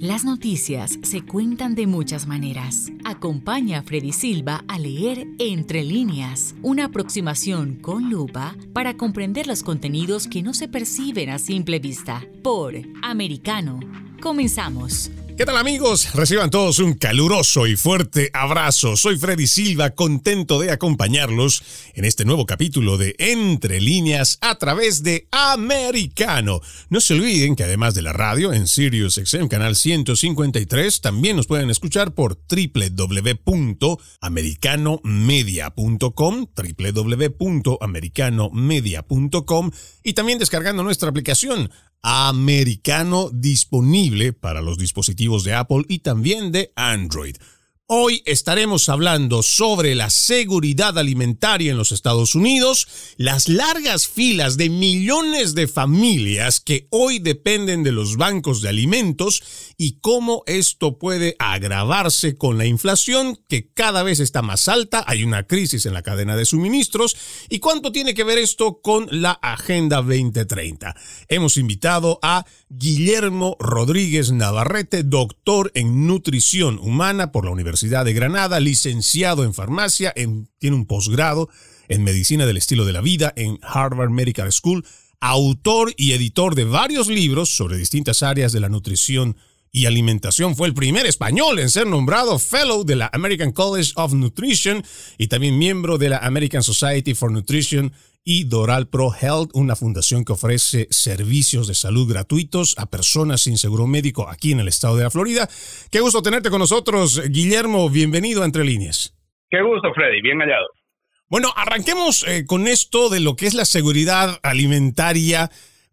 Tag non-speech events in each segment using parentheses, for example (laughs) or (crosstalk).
Las noticias se cuentan de muchas maneras. Acompaña a Freddy Silva a leer Entre líneas, una aproximación con lupa para comprender los contenidos que no se perciben a simple vista. Por Americano. Comenzamos. ¿Qué tal amigos? Reciban todos un caluroso y fuerte abrazo. Soy Freddy Silva, contento de acompañarlos en este nuevo capítulo de Entre líneas a través de Americano. No se olviden que además de la radio en Sirius XM canal 153, también nos pueden escuchar por www.americanomedia.com, www.americanomedia.com y también descargando nuestra aplicación americano disponible para los dispositivos de Apple y también de Android. Hoy estaremos hablando sobre la seguridad alimentaria en los Estados Unidos, las largas filas de millones de familias que hoy dependen de los bancos de alimentos y cómo esto puede agravarse con la inflación que cada vez está más alta, hay una crisis en la cadena de suministros y cuánto tiene que ver esto con la Agenda 2030. Hemos invitado a Guillermo Rodríguez Navarrete, doctor en nutrición humana por la Universidad de Granada, licenciado en farmacia, en, tiene un posgrado en medicina del estilo de la vida en Harvard Medical School, autor y editor de varios libros sobre distintas áreas de la nutrición y alimentación. Fue el primer español en ser nombrado Fellow de la American College of Nutrition y también miembro de la American Society for Nutrition y Doral Pro Health, una fundación que ofrece servicios de salud gratuitos a personas sin seguro médico aquí en el estado de la Florida. Qué gusto tenerte con nosotros, Guillermo. Bienvenido a Entre Líneas. Qué gusto, Freddy. Bien hallado. Bueno, arranquemos eh, con esto de lo que es la seguridad alimentaria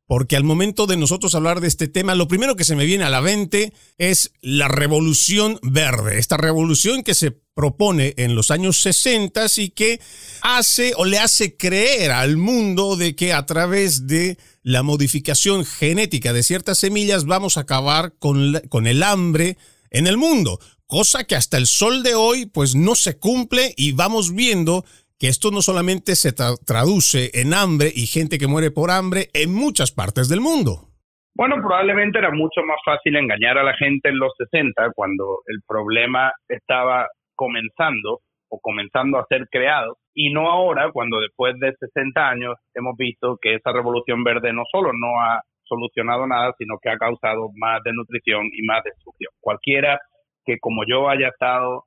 porque al momento de nosotros hablar de este tema, lo primero que se me viene a la mente es la revolución verde, esta revolución que se propone en los años 60 y que hace o le hace creer al mundo de que a través de la modificación genética de ciertas semillas vamos a acabar con, con el hambre en el mundo, cosa que hasta el sol de hoy pues no se cumple y vamos viendo que esto no solamente se tra traduce en hambre y gente que muere por hambre en muchas partes del mundo. Bueno, probablemente era mucho más fácil engañar a la gente en los 60 cuando el problema estaba comenzando o comenzando a ser creado y no ahora cuando después de 60 años hemos visto que esa revolución verde no solo no ha solucionado nada, sino que ha causado más desnutrición y más destrucción. Cualquiera que como yo haya estado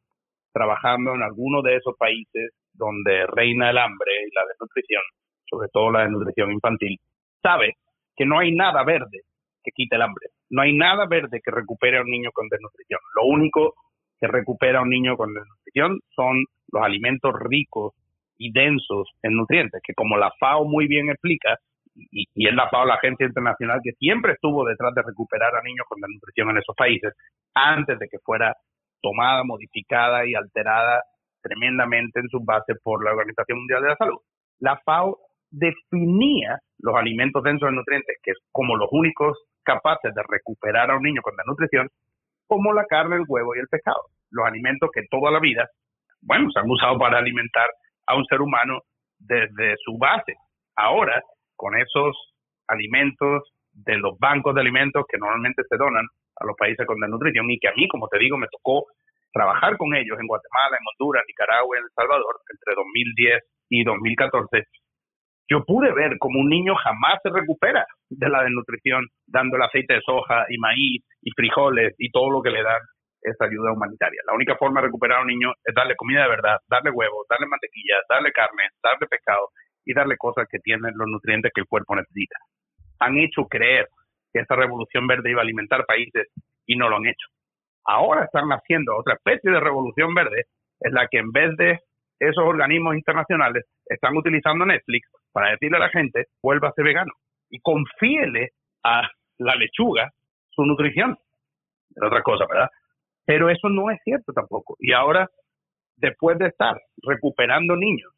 trabajando en alguno de esos países donde reina el hambre y la desnutrición, sobre todo la desnutrición infantil, sabe que no hay nada verde que quite el hambre. No hay nada verde que recupere a un niño con desnutrición. Lo único que recupera a un niño con desnutrición son los alimentos ricos y densos en nutrientes, que como la FAO muy bien explica, y, y, es la FAO, la agencia internacional que siempre estuvo detrás de recuperar a niños con desnutrición en esos países, antes de que fuera tomada, modificada y alterada tremendamente en sus bases por la Organización Mundial de la Salud. La FAO definía los alimentos densos de nutrientes, que es como los únicos capaces de recuperar a un niño con desnutrición, como la carne, el huevo y el pescado. Los alimentos que toda la vida, bueno, se han usado para alimentar a un ser humano desde su base. Ahora, con esos alimentos de los bancos de alimentos que normalmente se donan a los países con desnutrición y que a mí, como te digo, me tocó trabajar con ellos en Guatemala, en Honduras, Nicaragua en El Salvador entre 2010 y 2014, yo pude ver como un niño jamás se recupera de la desnutrición dándole aceite de soja y maíz y frijoles y todo lo que le dan esa ayuda humanitaria. La única forma de recuperar a un niño es darle comida de verdad, darle huevos, darle mantequilla, darle carne, darle pescado y darle cosas que tienen los nutrientes que el cuerpo necesita. Han hecho creer que esta revolución verde iba a alimentar países y no lo han hecho. Ahora están haciendo otra especie de revolución verde, es la que en vez de esos organismos internacionales están utilizando Netflix para decirle a la gente, ser vegano y confíele a la lechuga su nutrición. Es otra cosa, ¿verdad? Pero eso no es cierto tampoco. Y ahora, después de estar recuperando niños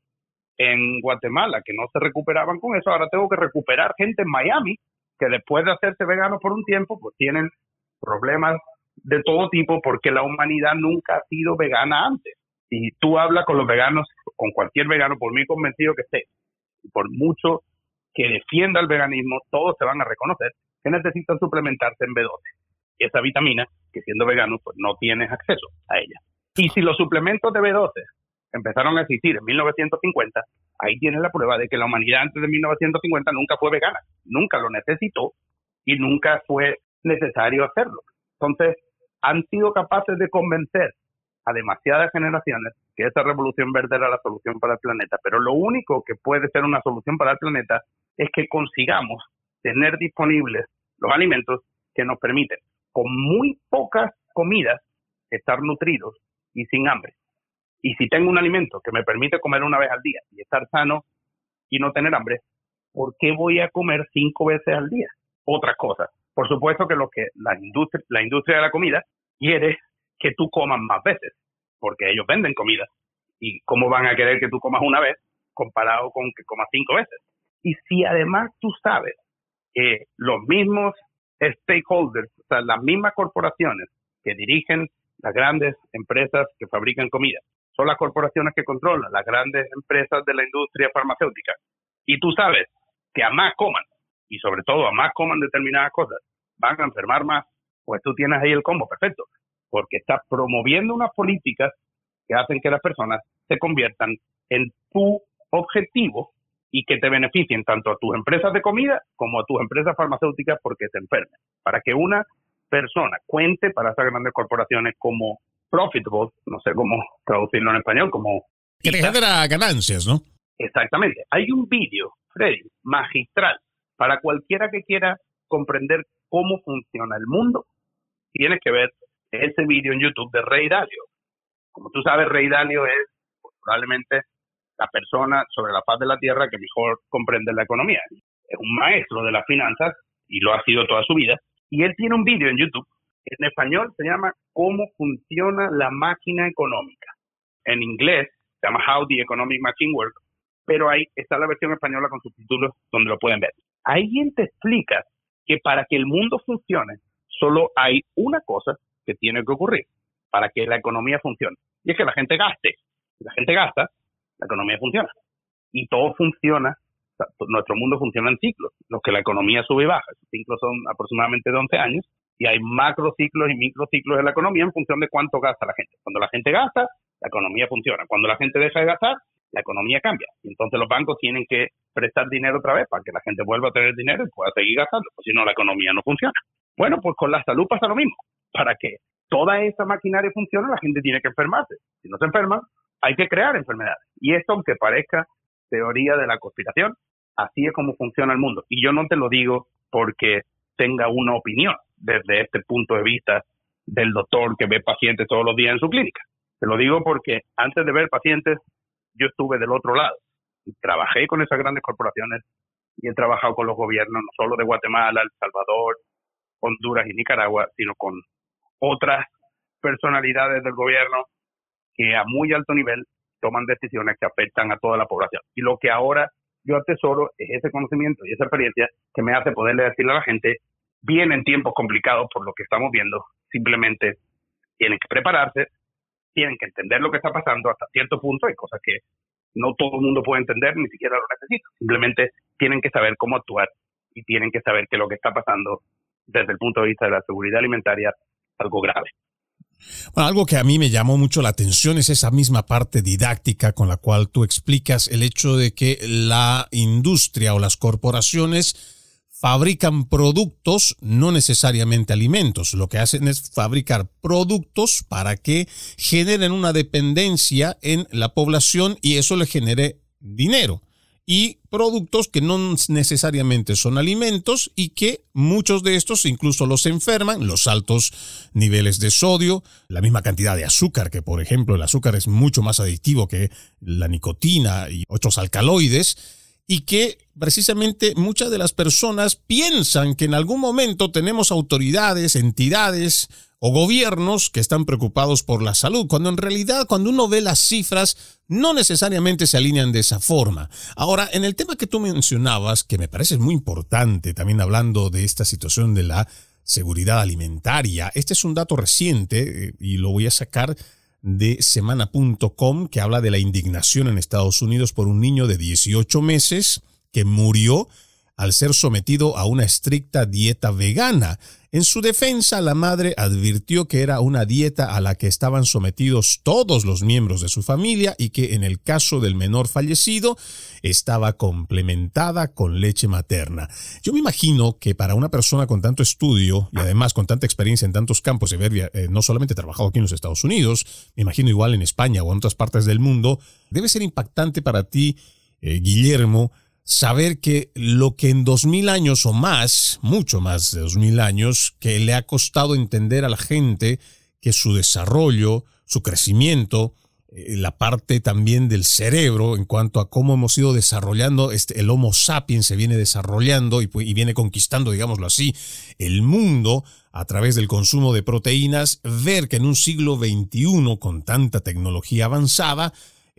en Guatemala que no se recuperaban con eso, ahora tengo que recuperar gente en Miami que después de hacerse veganos por un tiempo, pues tienen problemas de todo tipo porque la humanidad nunca ha sido vegana antes. Si tú hablas con los veganos, con cualquier vegano, por muy convencido que esté, por mucho que defienda el veganismo, todos se van a reconocer que necesitan suplementarse en B12. Esa vitamina, que siendo vegano, pues no tienes acceso a ella. Y si los suplementos de B12 empezaron a existir en 1950, ahí tienes la prueba de que la humanidad antes de 1950 nunca fue vegana, nunca lo necesitó y nunca fue necesario hacerlo. Entonces, han sido capaces de convencer a demasiadas generaciones que esa revolución verde era la solución para el planeta, pero lo único que puede ser una solución para el planeta es que consigamos tener disponibles los alimentos que nos permiten, con muy pocas comidas, estar nutridos y sin hambre. Y si tengo un alimento que me permite comer una vez al día y estar sano y no tener hambre, ¿por qué voy a comer cinco veces al día? Otra cosa. Por supuesto que lo que la industria, la industria de la comida quiere que tú comas más veces, porque ellos venden comida. ¿Y cómo van a querer que tú comas una vez comparado con que comas cinco veces? Y si además tú sabes que los mismos stakeholders, o sea, las mismas corporaciones que dirigen las grandes empresas que fabrican comida, son las corporaciones que controlan las grandes empresas de la industria farmacéutica. Y tú sabes que a más coman, y sobre todo a más coman determinadas cosas, van a enfermar más, pues tú tienes ahí el combo perfecto, porque estás promoviendo unas políticas que hacen que las personas se conviertan en tu objetivo y que te beneficien tanto a tus empresas de comida como a tus empresas farmacéuticas porque se enfermen. Para que una persona cuente para esas grandes corporaciones como profitable, no sé cómo traducirlo en español, como... Que te genera ganancias, ¿no? Exactamente. Hay un vídeo, Freddy, magistral, para cualquiera que quiera comprender cómo funciona el mundo, tienes que ver ese vídeo en YouTube de Rey Dalio. Como tú sabes, Rey Dalio es pues, probablemente la persona sobre la faz de la tierra que mejor comprende la economía. Es un maestro de las finanzas y lo ha sido toda su vida. Y él tiene un vídeo en YouTube. En español se llama Cómo funciona la máquina económica. En inglés se llama How the Economic Machine Works, pero ahí está la versión española con subtítulos donde lo pueden ver. Ahí te explica que para que el mundo funcione, solo hay una cosa que tiene que ocurrir para que la economía funcione. Y es que la gente gaste. Si la gente gasta, la economía funciona. Y todo funciona, nuestro mundo funciona en ciclos, los que la economía sube y baja. Esos ciclos son aproximadamente de 11 años y hay macrociclos y microciclos en la economía en función de cuánto gasta la gente. Cuando la gente gasta, la economía funciona. Cuando la gente deja de gastar, la economía cambia. Y entonces los bancos tienen que prestar dinero otra vez para que la gente vuelva a tener dinero y pueda seguir gastando, porque si no la economía no funciona. Bueno, pues con la salud pasa lo mismo. Para que toda esa maquinaria funcione, la gente tiene que enfermarse. Si no se enferma, hay que crear enfermedades. Y esto, aunque parezca teoría de la conspiración, así es como funciona el mundo. Y yo no te lo digo porque tenga una opinión desde este punto de vista del doctor que ve pacientes todos los días en su clínica. Te lo digo porque antes de ver pacientes, yo estuve del otro lado. Trabajé con esas grandes corporaciones y he trabajado con los gobiernos, no solo de Guatemala, El Salvador, Honduras y Nicaragua, sino con otras personalidades del gobierno que a muy alto nivel toman decisiones que afectan a toda la población. Y lo que ahora yo atesoro es ese conocimiento y esa experiencia que me hace poderle decirle a la gente, vienen tiempos complicados por lo que estamos viendo, simplemente tienen que prepararse, tienen que entender lo que está pasando hasta cierto punto, hay cosas que no todo el mundo puede entender, ni siquiera lo necesita, simplemente tienen que saber cómo actuar y tienen que saber que lo que está pasando desde el punto de vista de la seguridad alimentaria es algo grave. Bueno, algo que a mí me llamó mucho la atención es esa misma parte didáctica con la cual tú explicas el hecho de que la industria o las corporaciones fabrican productos, no necesariamente alimentos. Lo que hacen es fabricar productos para que generen una dependencia en la población y eso le genere dinero y productos que no necesariamente son alimentos y que muchos de estos incluso los enferman, los altos niveles de sodio, la misma cantidad de azúcar, que por ejemplo el azúcar es mucho más adictivo que la nicotina y otros alcaloides, y que precisamente muchas de las personas piensan que en algún momento tenemos autoridades, entidades o gobiernos que están preocupados por la salud, cuando en realidad cuando uno ve las cifras no necesariamente se alinean de esa forma. Ahora, en el tema que tú mencionabas, que me parece muy importante, también hablando de esta situación de la seguridad alimentaria, este es un dato reciente eh, y lo voy a sacar de semana.com que habla de la indignación en Estados Unidos por un niño de 18 meses que murió al ser sometido a una estricta dieta vegana. En su defensa, la madre advirtió que era una dieta a la que estaban sometidos todos los miembros de su familia y que en el caso del menor fallecido estaba complementada con leche materna. Yo me imagino que para una persona con tanto estudio y además con tanta experiencia en tantos campos y haber eh, no solamente trabajado aquí en los Estados Unidos, me imagino igual en España o en otras partes del mundo, debe ser impactante para ti, eh, Guillermo, saber que lo que en dos mil años o más, mucho más de dos mil años, que le ha costado entender a la gente que su desarrollo, su crecimiento, eh, la parte también del cerebro en cuanto a cómo hemos ido desarrollando, este, el Homo sapiens se viene desarrollando y, y viene conquistando, digámoslo así, el mundo a través del consumo de proteínas, ver que en un siglo XXI con tanta tecnología avanzada,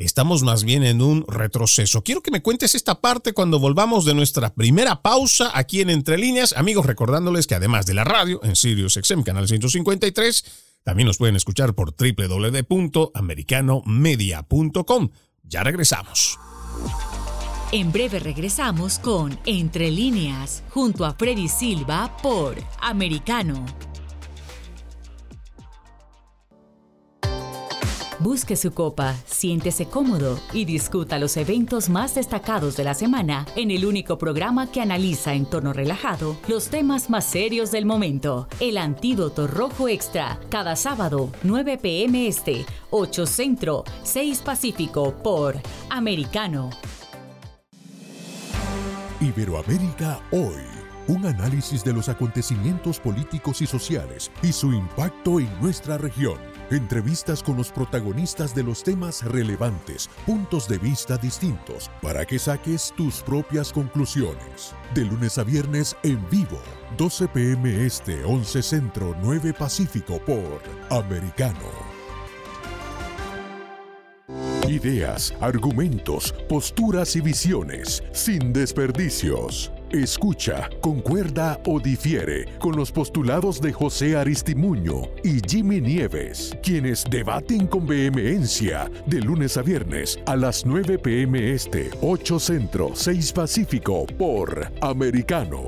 estamos más bien en un retroceso. Quiero que me cuentes esta parte cuando volvamos de nuestra primera pausa aquí en Entre Líneas. Amigos, recordándoles que además de la radio, en Sirius XM, canal 153, también nos pueden escuchar por www.americanomedia.com. Ya regresamos. En breve regresamos con Entre Líneas, junto a Freddy Silva por Americano. Busque su copa, siéntese cómodo y discuta los eventos más destacados de la semana en el único programa que analiza en tono relajado los temas más serios del momento. El Antídoto Rojo Extra, cada sábado, 9 pm este, 8 Centro, 6 Pacífico por Americano. Iberoamérica hoy. Un análisis de los acontecimientos políticos y sociales y su impacto en nuestra región entrevistas con los protagonistas de los temas relevantes, puntos de vista distintos, para que saques tus propias conclusiones. De lunes a viernes en vivo, 12 pm este, 11 centro, 9 pacífico por Americano. Ideas, argumentos, posturas y visiones, sin desperdicios. Escucha, concuerda o difiere con los postulados de José Aristimuño y Jimmy Nieves, quienes debaten con vehemencia de lunes a viernes a las 9 pm este, 8 centro, 6 pacífico por Americano.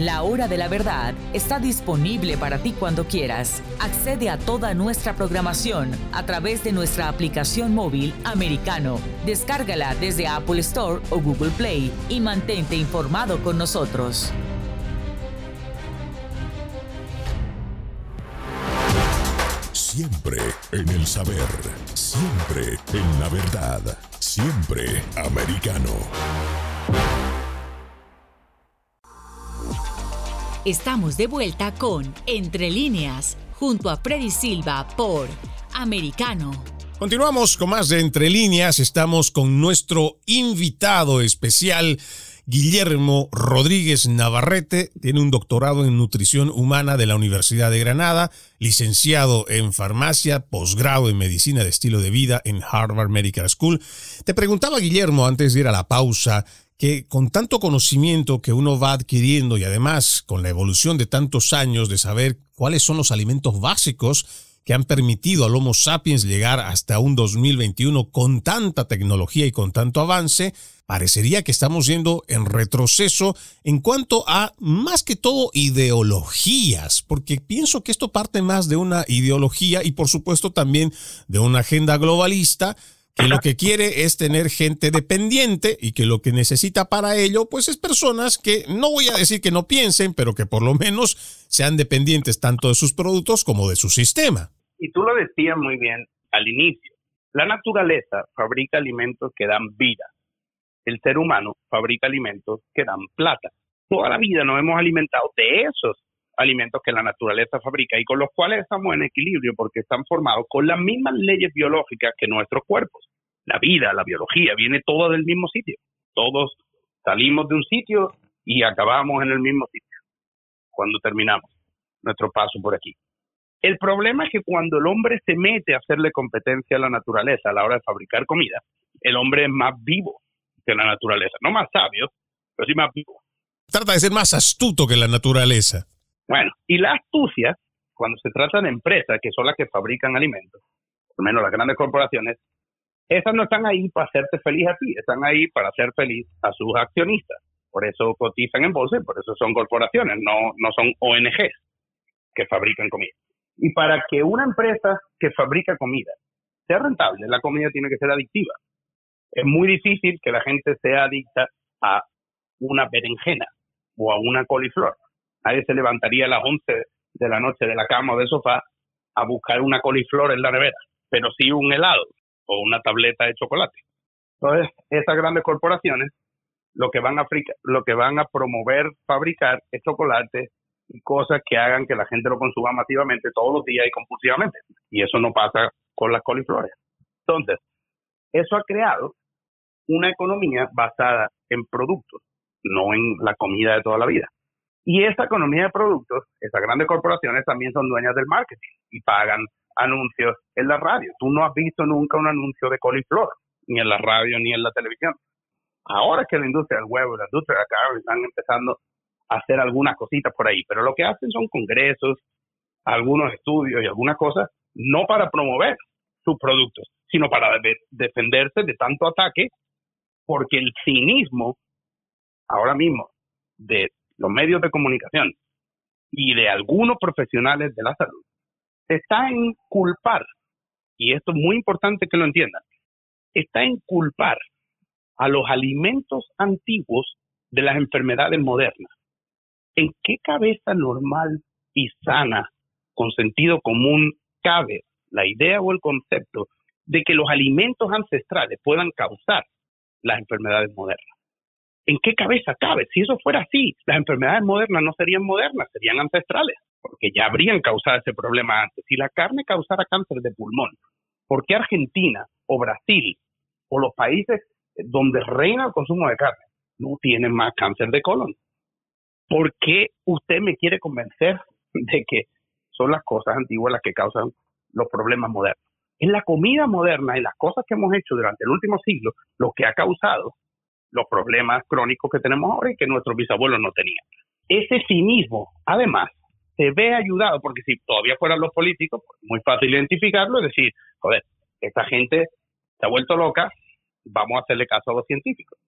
La hora de la verdad está disponible para ti cuando quieras. Accede a toda nuestra programación a través de nuestra aplicación móvil americano. Descárgala desde Apple Store o Google Play y mantente informado con nosotros. Siempre en el saber, siempre en la verdad, siempre americano. Estamos de vuelta con Entre líneas, junto a Freddy Silva por Americano. Continuamos con más de Entre líneas. Estamos con nuestro invitado especial. Guillermo Rodríguez Navarrete tiene un doctorado en nutrición humana de la Universidad de Granada, licenciado en farmacia, posgrado en medicina de estilo de vida en Harvard Medical School. Te preguntaba, Guillermo, antes de ir a la pausa, que con tanto conocimiento que uno va adquiriendo y además con la evolución de tantos años de saber cuáles son los alimentos básicos que han permitido al Homo sapiens llegar hasta un 2021 con tanta tecnología y con tanto avance, parecería que estamos yendo en retroceso en cuanto a más que todo ideologías, porque pienso que esto parte más de una ideología y por supuesto también de una agenda globalista que lo que quiere es tener gente dependiente y que lo que necesita para ello, pues es personas que, no voy a decir que no piensen, pero que por lo menos sean dependientes tanto de sus productos como de su sistema. Y tú lo decías muy bien al inicio. La naturaleza fabrica alimentos que dan vida. El ser humano fabrica alimentos que dan plata. Toda la vida nos hemos alimentado de esos alimentos que la naturaleza fabrica y con los cuales estamos en equilibrio porque están formados con las mismas leyes biológicas que nuestros cuerpos. La vida, la biología, viene todo del mismo sitio. Todos salimos de un sitio y acabamos en el mismo sitio cuando terminamos nuestro paso por aquí. El problema es que cuando el hombre se mete a hacerle competencia a la naturaleza a la hora de fabricar comida, el hombre es más vivo que la naturaleza. No más sabio, pero sí más vivo. Trata de ser más astuto que la naturaleza. Bueno, y la astucia, cuando se trata de empresas que son las que fabrican alimentos, por lo menos las grandes corporaciones, esas no están ahí para hacerte feliz a ti, están ahí para hacer feliz a sus accionistas. Por eso cotizan en bolsa por eso son corporaciones, no, no son ONGs que fabrican comida. Y para que una empresa que fabrica comida sea rentable, la comida tiene que ser adictiva. Es muy difícil que la gente sea adicta a una berenjena o a una coliflor. Nadie se levantaría a las 11 de la noche de la cama o del sofá a buscar una coliflor en la nevera, pero sí un helado o una tableta de chocolate. Entonces, esas grandes corporaciones lo que van a lo que van a promover fabricar es chocolate y cosas que hagan que la gente lo consuma masivamente todos los días y compulsivamente. Y eso no pasa con las coliflores. Entonces, eso ha creado una economía basada en productos, no en la comida de toda la vida. Y esa economía de productos, esas grandes corporaciones también son dueñas del marketing y pagan anuncios en la radio. Tú no has visto nunca un anuncio de coliflor, ni en la radio ni en la televisión. Ahora que la industria del huevo la industria de la carne están empezando a hacer algunas cositas por ahí, pero lo que hacen son congresos, algunos estudios y algunas cosas, no para promover sus productos, sino para defenderse de tanto ataque, porque el cinismo ahora mismo de los medios de comunicación y de algunos profesionales de la salud está en culpar, y esto es muy importante que lo entiendan, está en culpar a los alimentos antiguos de las enfermedades modernas. ¿En qué cabeza normal y sana, con sentido común, cabe la idea o el concepto de que los alimentos ancestrales puedan causar las enfermedades modernas? ¿En qué cabeza cabe? Si eso fuera así, las enfermedades modernas no serían modernas, serían ancestrales, porque ya habrían causado ese problema antes. Si la carne causara cáncer de pulmón, ¿por qué Argentina o Brasil o los países donde reina el consumo de carne no tienen más cáncer de colon? ¿Por qué usted me quiere convencer de que son las cosas antiguas las que causan los problemas modernos? Es la comida moderna y las cosas que hemos hecho durante el último siglo lo que ha causado los problemas crónicos que tenemos ahora y que nuestros bisabuelos no tenían. Ese cinismo, además, se ve ayudado, porque si todavía fueran los políticos, pues muy fácil identificarlo, es decir, joder, esta gente se ha vuelto loca, vamos a hacerle caso a los científicos.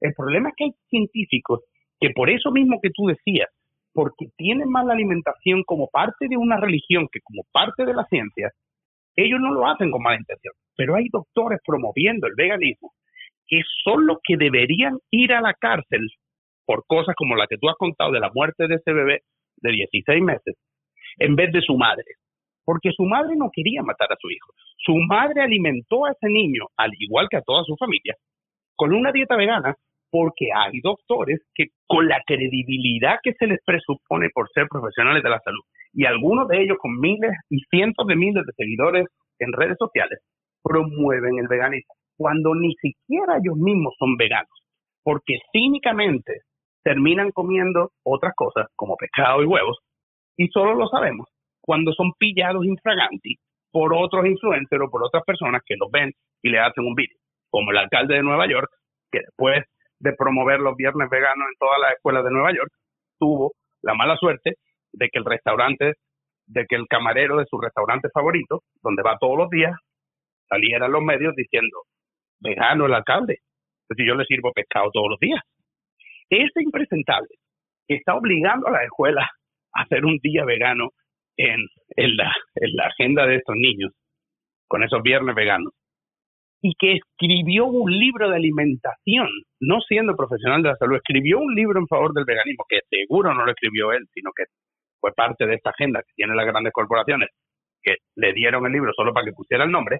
El problema es que hay científicos que por eso mismo que tú decías, porque tienen más la alimentación como parte de una religión que como parte de la ciencia, ellos no lo hacen con mala intención. Pero hay doctores promoviendo el veganismo que son los que deberían ir a la cárcel por cosas como la que tú has contado de la muerte de ese bebé de 16 meses, en vez de su madre. Porque su madre no quería matar a su hijo. Su madre alimentó a ese niño, al igual que a toda su familia, con una dieta vegana, porque hay doctores que con la credibilidad que se les presupone por ser profesionales de la salud, y algunos de ellos con miles y cientos de miles de seguidores en redes sociales, promueven el veganismo cuando ni siquiera ellos mismos son veganos, porque cínicamente terminan comiendo otras cosas como pescado y huevos, y solo lo sabemos cuando son pillados infraganti por otros influencers o por otras personas que los ven y le hacen un vídeo, como el alcalde de Nueva York, que después de promover los viernes veganos en todas las escuelas de Nueva York, tuvo la mala suerte de que el restaurante, de que el camarero de su restaurante favorito, donde va todos los días, saliera a los medios diciendo, vegano el alcalde. Si yo le sirvo pescado todos los días. Ese impresentable está obligando a la escuela a hacer un día vegano en, en, la, en la agenda de estos niños, con esos viernes veganos, y que escribió un libro de alimentación, no siendo profesional de la salud, escribió un libro en favor del veganismo, que seguro no lo escribió él, sino que fue parte de esta agenda que tienen las grandes corporaciones, que le dieron el libro solo para que pusiera el nombre,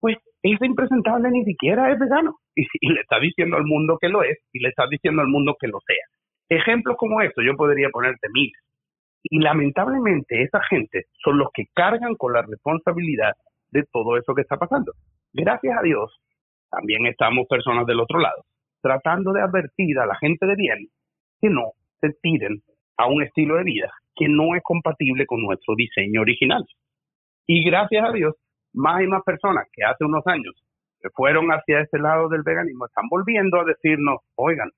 pues ese impresentable ni siquiera es vegano. Y, y, le está diciendo al mundo que lo es y le está diciendo al mundo que lo sea. Ejemplos como estos yo podría ponerte miles. Y lamentablemente esa gente son los que cargan con la responsabilidad de todo eso que está pasando. Gracias a Dios, también estamos personas del otro lado, tratando de advertir a la gente de bien que no se tiren a un estilo de vida que no es compatible con nuestro diseño original. Y gracias a Dios, más y más personas que hace unos años que fueron hacia ese lado del veganismo están volviendo a decirnos, oigan,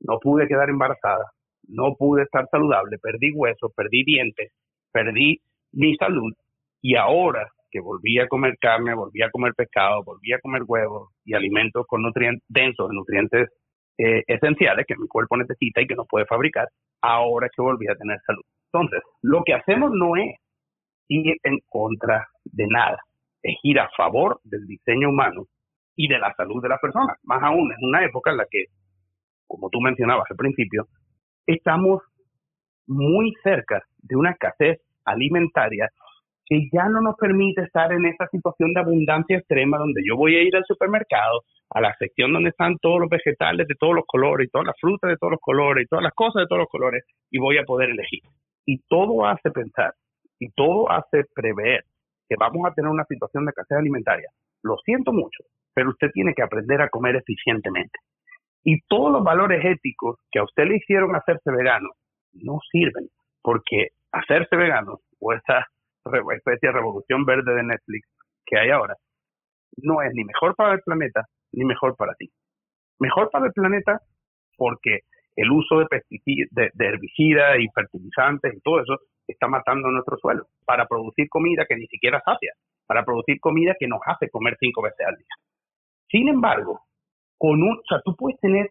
no pude quedar embarazada, no pude estar saludable, perdí huesos, perdí dientes, perdí mi salud y ahora que volví a comer carne, volví a comer pescado, volví a comer huevos y alimentos con nutrientes densos, nutrientes eh, esenciales que mi cuerpo necesita y que no puede fabricar, ahora que volví a tener salud. Entonces, lo que hacemos no es ir en contra de nada, es ir a favor del diseño humano y de la salud de las personas. Más aún, en una época en la que, como tú mencionabas al principio, estamos muy cerca de una escasez alimentaria que ya no nos permite estar en esa situación de abundancia extrema donde yo voy a ir al supermercado, a la sección donde están todos los vegetales de todos los colores y todas las frutas de todos los colores y todas las cosas de todos los colores y voy a poder elegir. Y todo hace pensar y todo hace prever que vamos a tener una situación de escasez alimentaria. Lo siento mucho, pero usted tiene que aprender a comer eficientemente. Y todos los valores éticos que a usted le hicieron hacerse vegano no sirven, porque hacerse vegano o esa especie de revolución verde de Netflix que hay ahora no es ni mejor para el planeta ni mejor para ti. Mejor para el planeta porque el uso de pesticidas, de, herbicidas y fertilizantes y todo eso está matando nuestro suelo para producir comida que ni siquiera sacia, para producir comida que nos hace comer cinco veces al día. Sin embargo, con un, o sea, tú puedes tener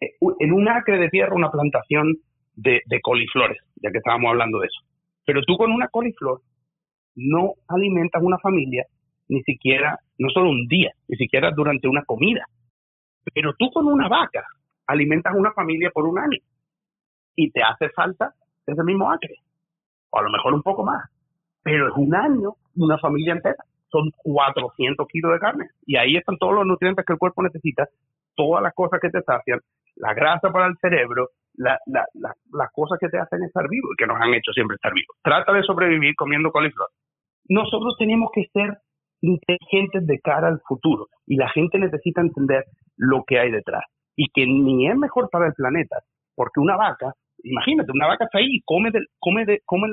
eh, en un acre de tierra una plantación de, de coliflores, ya que estábamos hablando de eso. Pero tú con una coliflor no alimentas una familia ni siquiera, no solo un día, ni siquiera durante una comida. Pero tú con una vaca alimentas una familia por un año y te hace falta ese mismo acre, o a lo mejor un poco más. Pero es un año una familia entera. Son 400 kilos de carne. Y ahí están todos los nutrientes que el cuerpo necesita, todas las cosas que te sacian, la grasa para el cerebro, la, la, las cosas que te hacen estar vivo y que nos han hecho siempre estar vivos. Trata de sobrevivir comiendo coliflor. Nosotros tenemos que ser inteligentes de cara al futuro y la gente necesita entender lo que hay detrás y que ni es mejor para el planeta, porque una vaca, imagínate, una vaca está ahí y come, come, come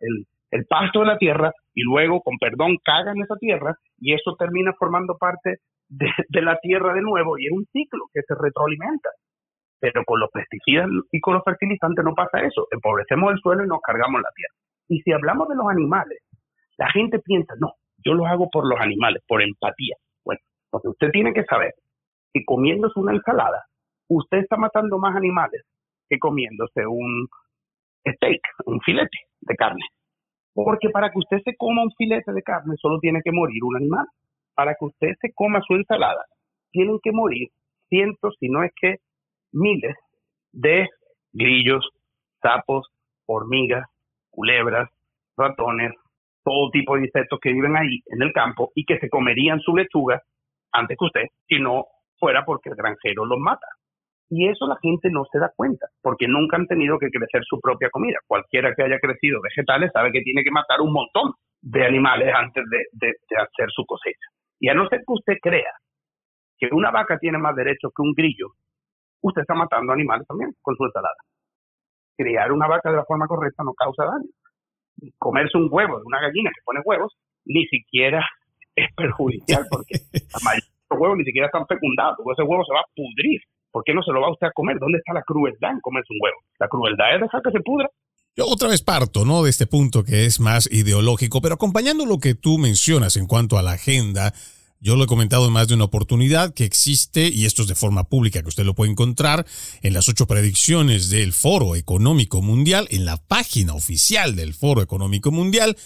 el, el pasto de la tierra y luego, con perdón, caga en esa tierra y eso termina formando parte de, de, la tierra de nuevo y es un ciclo que se retroalimenta. Pero con los pesticidas y con los fertilizantes no pasa eso. Empobrecemos el suelo y nos cargamos la tierra. Y si hablamos de los animales, la gente piensa, no, yo lo hago por los animales, por empatía. Bueno, porque usted tiene que saber comiéndose una ensalada, usted está matando más animales que comiéndose un steak, un filete de carne. Porque para que usted se coma un filete de carne solo tiene que morir un animal. Para que usted se coma su ensalada, tienen que morir cientos, si no es que miles de grillos, sapos, hormigas, culebras, ratones, todo tipo de insectos que viven ahí en el campo y que se comerían su lechuga antes que usted, si no fuera porque el granjero los mata. Y eso la gente no se da cuenta, porque nunca han tenido que crecer su propia comida. Cualquiera que haya crecido vegetales sabe que tiene que matar un montón de animales antes de, hacer su cosecha. Y a no ser que usted crea que una vaca tiene más derechos que un grillo, usted está matando animales también con su ensalada. Criar una vaca de la forma correcta no causa daño. Comerse un huevo de una gallina que pone huevos ni siquiera (laughs) es perjudicial porque la mayoría (laughs) los huevos ni siquiera están fecundados, ese huevo se va a pudrir. ¿Por qué no se lo va usted a comer? ¿Dónde está la crueldad en comerse un huevo? La crueldad es dejar que se pudra. Yo otra vez parto, ¿no? De este punto que es más ideológico, pero acompañando lo que tú mencionas en cuanto a la agenda, yo lo he comentado en más de una oportunidad que existe, y esto es de forma pública, que usted lo puede encontrar en las ocho predicciones del Foro Económico Mundial, en la página oficial del Foro Económico Mundial.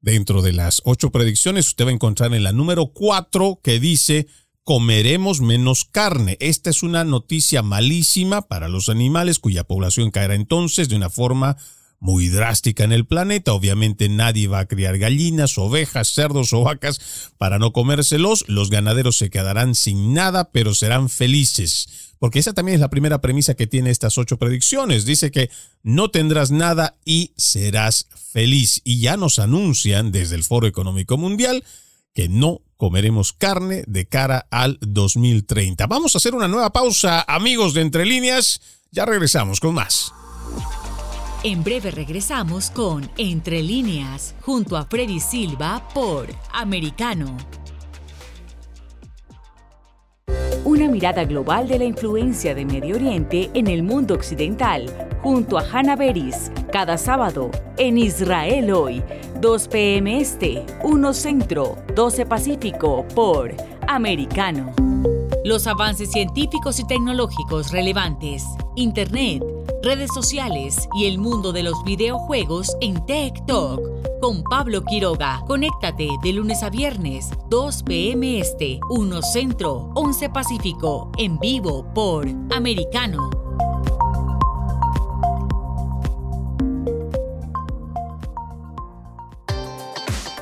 Dentro de las ocho predicciones, usted va a encontrar en la número cuatro que dice comeremos menos carne. Esta es una noticia malísima para los animales cuya población caerá entonces de una forma muy drástica en el planeta. Obviamente nadie va a criar gallinas, ovejas, cerdos o vacas para no comérselos. Los ganaderos se quedarán sin nada, pero serán felices. Porque esa también es la primera premisa que tiene estas ocho predicciones. Dice que no tendrás nada y serás feliz. Y ya nos anuncian desde el Foro Económico Mundial que no comeremos carne de cara al 2030. Vamos a hacer una nueva pausa, amigos de Entre Líneas. Ya regresamos con más. En breve regresamos con Entre líneas, junto a Freddy Silva por Americano. Una mirada global de la influencia de Medio Oriente en el mundo occidental, junto a Hannah Beris, cada sábado en Israel hoy, 2 p.m. Este, 1 Centro, 12 Pacífico, por Americano. Los avances científicos y tecnológicos relevantes, Internet, redes sociales y el mundo de los videojuegos en Talk con Pablo Quiroga. Conéctate de lunes a viernes, 2 p.m. Este, 1 Centro, 11 Pacífico, en vivo por Americano.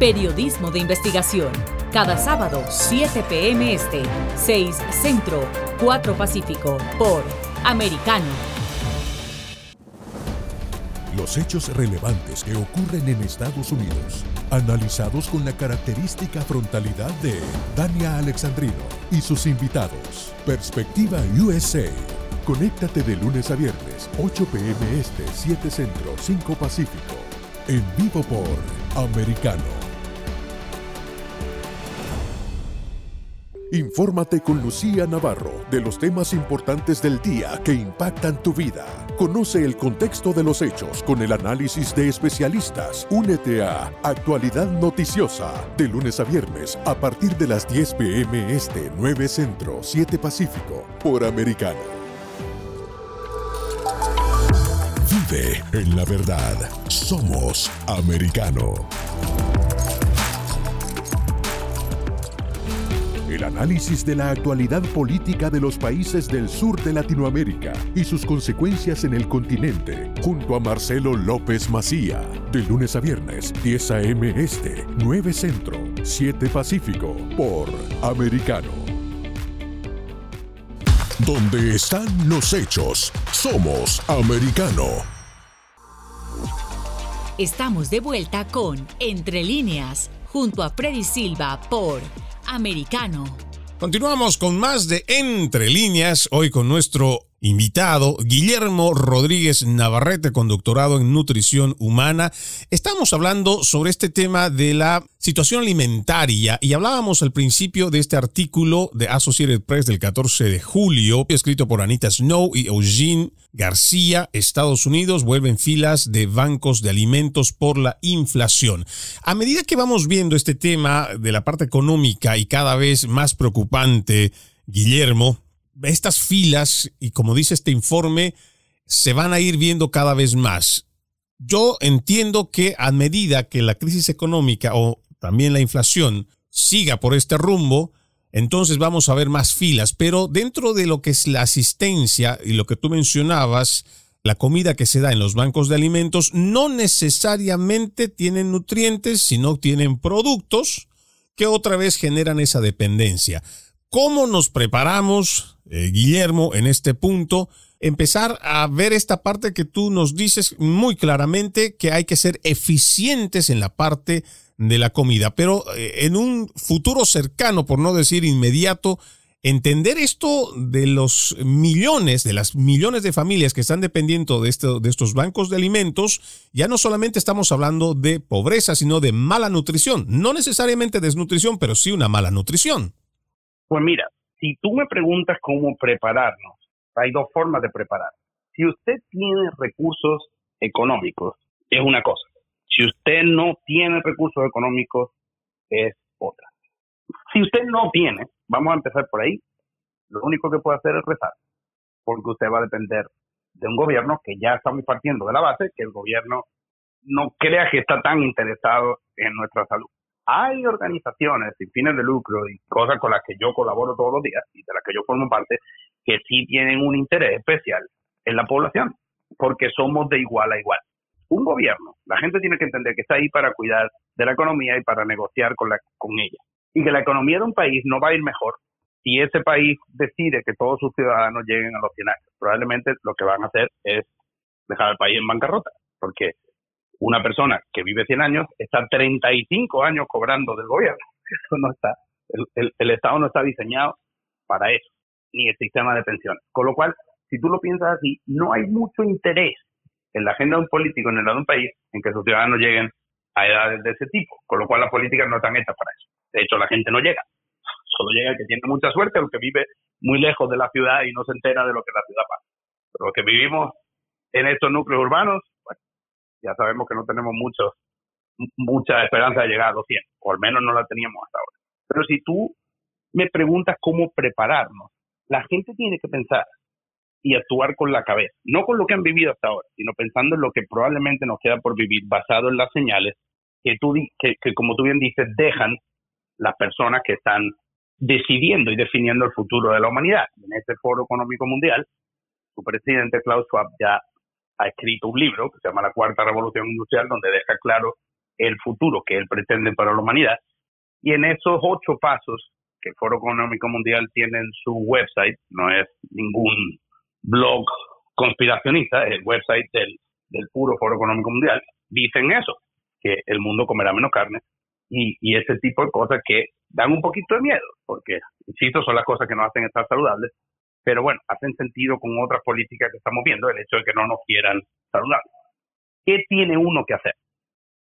Periodismo de investigación. Cada sábado, 7 p.m. Este, 6 Centro, 4 Pacífico, por Americano. Los hechos relevantes que ocurren en Estados Unidos, analizados con la característica frontalidad de Dania Alexandrino y sus invitados. Perspectiva USA. Conéctate de lunes a viernes, 8 p.m. Este, 7 Centro, 5 Pacífico. En vivo por Americano. Infórmate con Lucía Navarro de los temas importantes del día que impactan tu vida. Conoce el contexto de los hechos con el análisis de especialistas. Únete a Actualidad Noticiosa de lunes a viernes a partir de las 10 pm este 9 Centro 7 Pacífico por Americano. Vive en la verdad. Somos americano. El análisis de la actualidad política de los países del sur de Latinoamérica y sus consecuencias en el continente, junto a Marcelo López Macía, de lunes a viernes, 10 a.m. Este, 9 Centro, 7 Pacífico, por Americano. Donde están los hechos, somos Americano. Estamos de vuelta con Entre líneas, junto a Freddy Silva por americano. Continuamos con más de Entre líneas, hoy con nuestro invitado, Guillermo Rodríguez Navarrete, con doctorado en nutrición humana. Estamos hablando sobre este tema de la situación alimentaria y hablábamos al principio de este artículo de Associated Press del 14 de julio, escrito por Anita Snow y Eugene García. Estados Unidos vuelven filas de bancos de alimentos por la inflación. A medida que vamos viendo este tema de la parte económica y cada vez más preocupante, Guillermo, estas filas, y como dice este informe, se van a ir viendo cada vez más. Yo entiendo que a medida que la crisis económica o también la inflación siga por este rumbo, entonces vamos a ver más filas, pero dentro de lo que es la asistencia y lo que tú mencionabas, la comida que se da en los bancos de alimentos no necesariamente tienen nutrientes, sino tienen productos que otra vez generan esa dependencia. ¿Cómo nos preparamos, eh, Guillermo, en este punto? Empezar a ver esta parte que tú nos dices muy claramente que hay que ser eficientes en la parte de la comida, pero eh, en un futuro cercano, por no decir inmediato, entender esto de los millones, de las millones de familias que están dependiendo de, de estos bancos de alimentos, ya no solamente estamos hablando de pobreza, sino de mala nutrición. No necesariamente desnutrición, pero sí una mala nutrición. Pues mira, si tú me preguntas cómo prepararnos, hay dos formas de preparar. Si usted tiene recursos económicos, es una cosa. Si usted no tiene recursos económicos, es otra. Si usted no tiene, vamos a empezar por ahí, lo único que puede hacer es rezar, porque usted va a depender de un gobierno que ya estamos partiendo de la base, que el gobierno no crea que está tan interesado en nuestra salud. Hay organizaciones sin fines de lucro y cosas con las que yo colaboro todos los días y de las que yo formo parte, que sí tienen un interés especial en la población, porque somos de igual a igual. Un gobierno, la gente tiene que entender que está ahí para cuidar de la economía y para negociar con, la, con ella. Y que la economía de un país no va a ir mejor si ese país decide que todos sus ciudadanos lleguen a los 100 años. Probablemente lo que van a hacer es dejar al país en bancarrota, porque una persona que vive 100 años está 35 años cobrando del gobierno. (laughs) Eso no está, el, el Estado no está diseñado para eso, ni el sistema de pensiones. Con lo cual, si tú lo piensas así, no hay mucho interés en la agenda de un político en el lado de un país en que sus ciudadanos lleguen a edades de ese tipo, con lo cual las políticas no están hechas para eso. De hecho, la gente no llega. (laughs) Solo llega el que tiene mucha suerte el que vive muy lejos de la ciudad y no se entera de lo que la ciudad pasa. Pero los que vivimos en estos núcleos urbanos, bueno, ya sabemos que no tenemos mucho, mucha esperanza de llegar a los 100, o al menos no la teníamos hasta ahora. Pero si tú me preguntas cómo prepararnos, la gente tiene que pensar y actuar con la cabeza, no con lo que han vivido hasta ahora, sino pensando en lo que probablemente nos queda por vivir, basado en las señales que tú, que, que como tú bien dices, dejan las personas que están decidiendo y definiendo el futuro de la humanidad. En este Foro Económico Mundial, su presidente Klaus Schwab ya ha escrito un libro que se llama La Cuarta Revolución Industrial, donde deja claro el futuro que él pretende para la humanidad. Y en esos ocho pasos que el Foro Económico Mundial tiene en su website, no es ningún blog conspiracionista, el website del, del puro Foro Económico Mundial, dicen eso, que el mundo comerá menos carne y, y ese tipo de cosas que dan un poquito de miedo, porque, insisto, son las cosas que nos hacen estar saludables, pero bueno, hacen sentido con otras políticas que estamos viendo, el hecho de que no nos quieran saludar. ¿Qué tiene uno que hacer?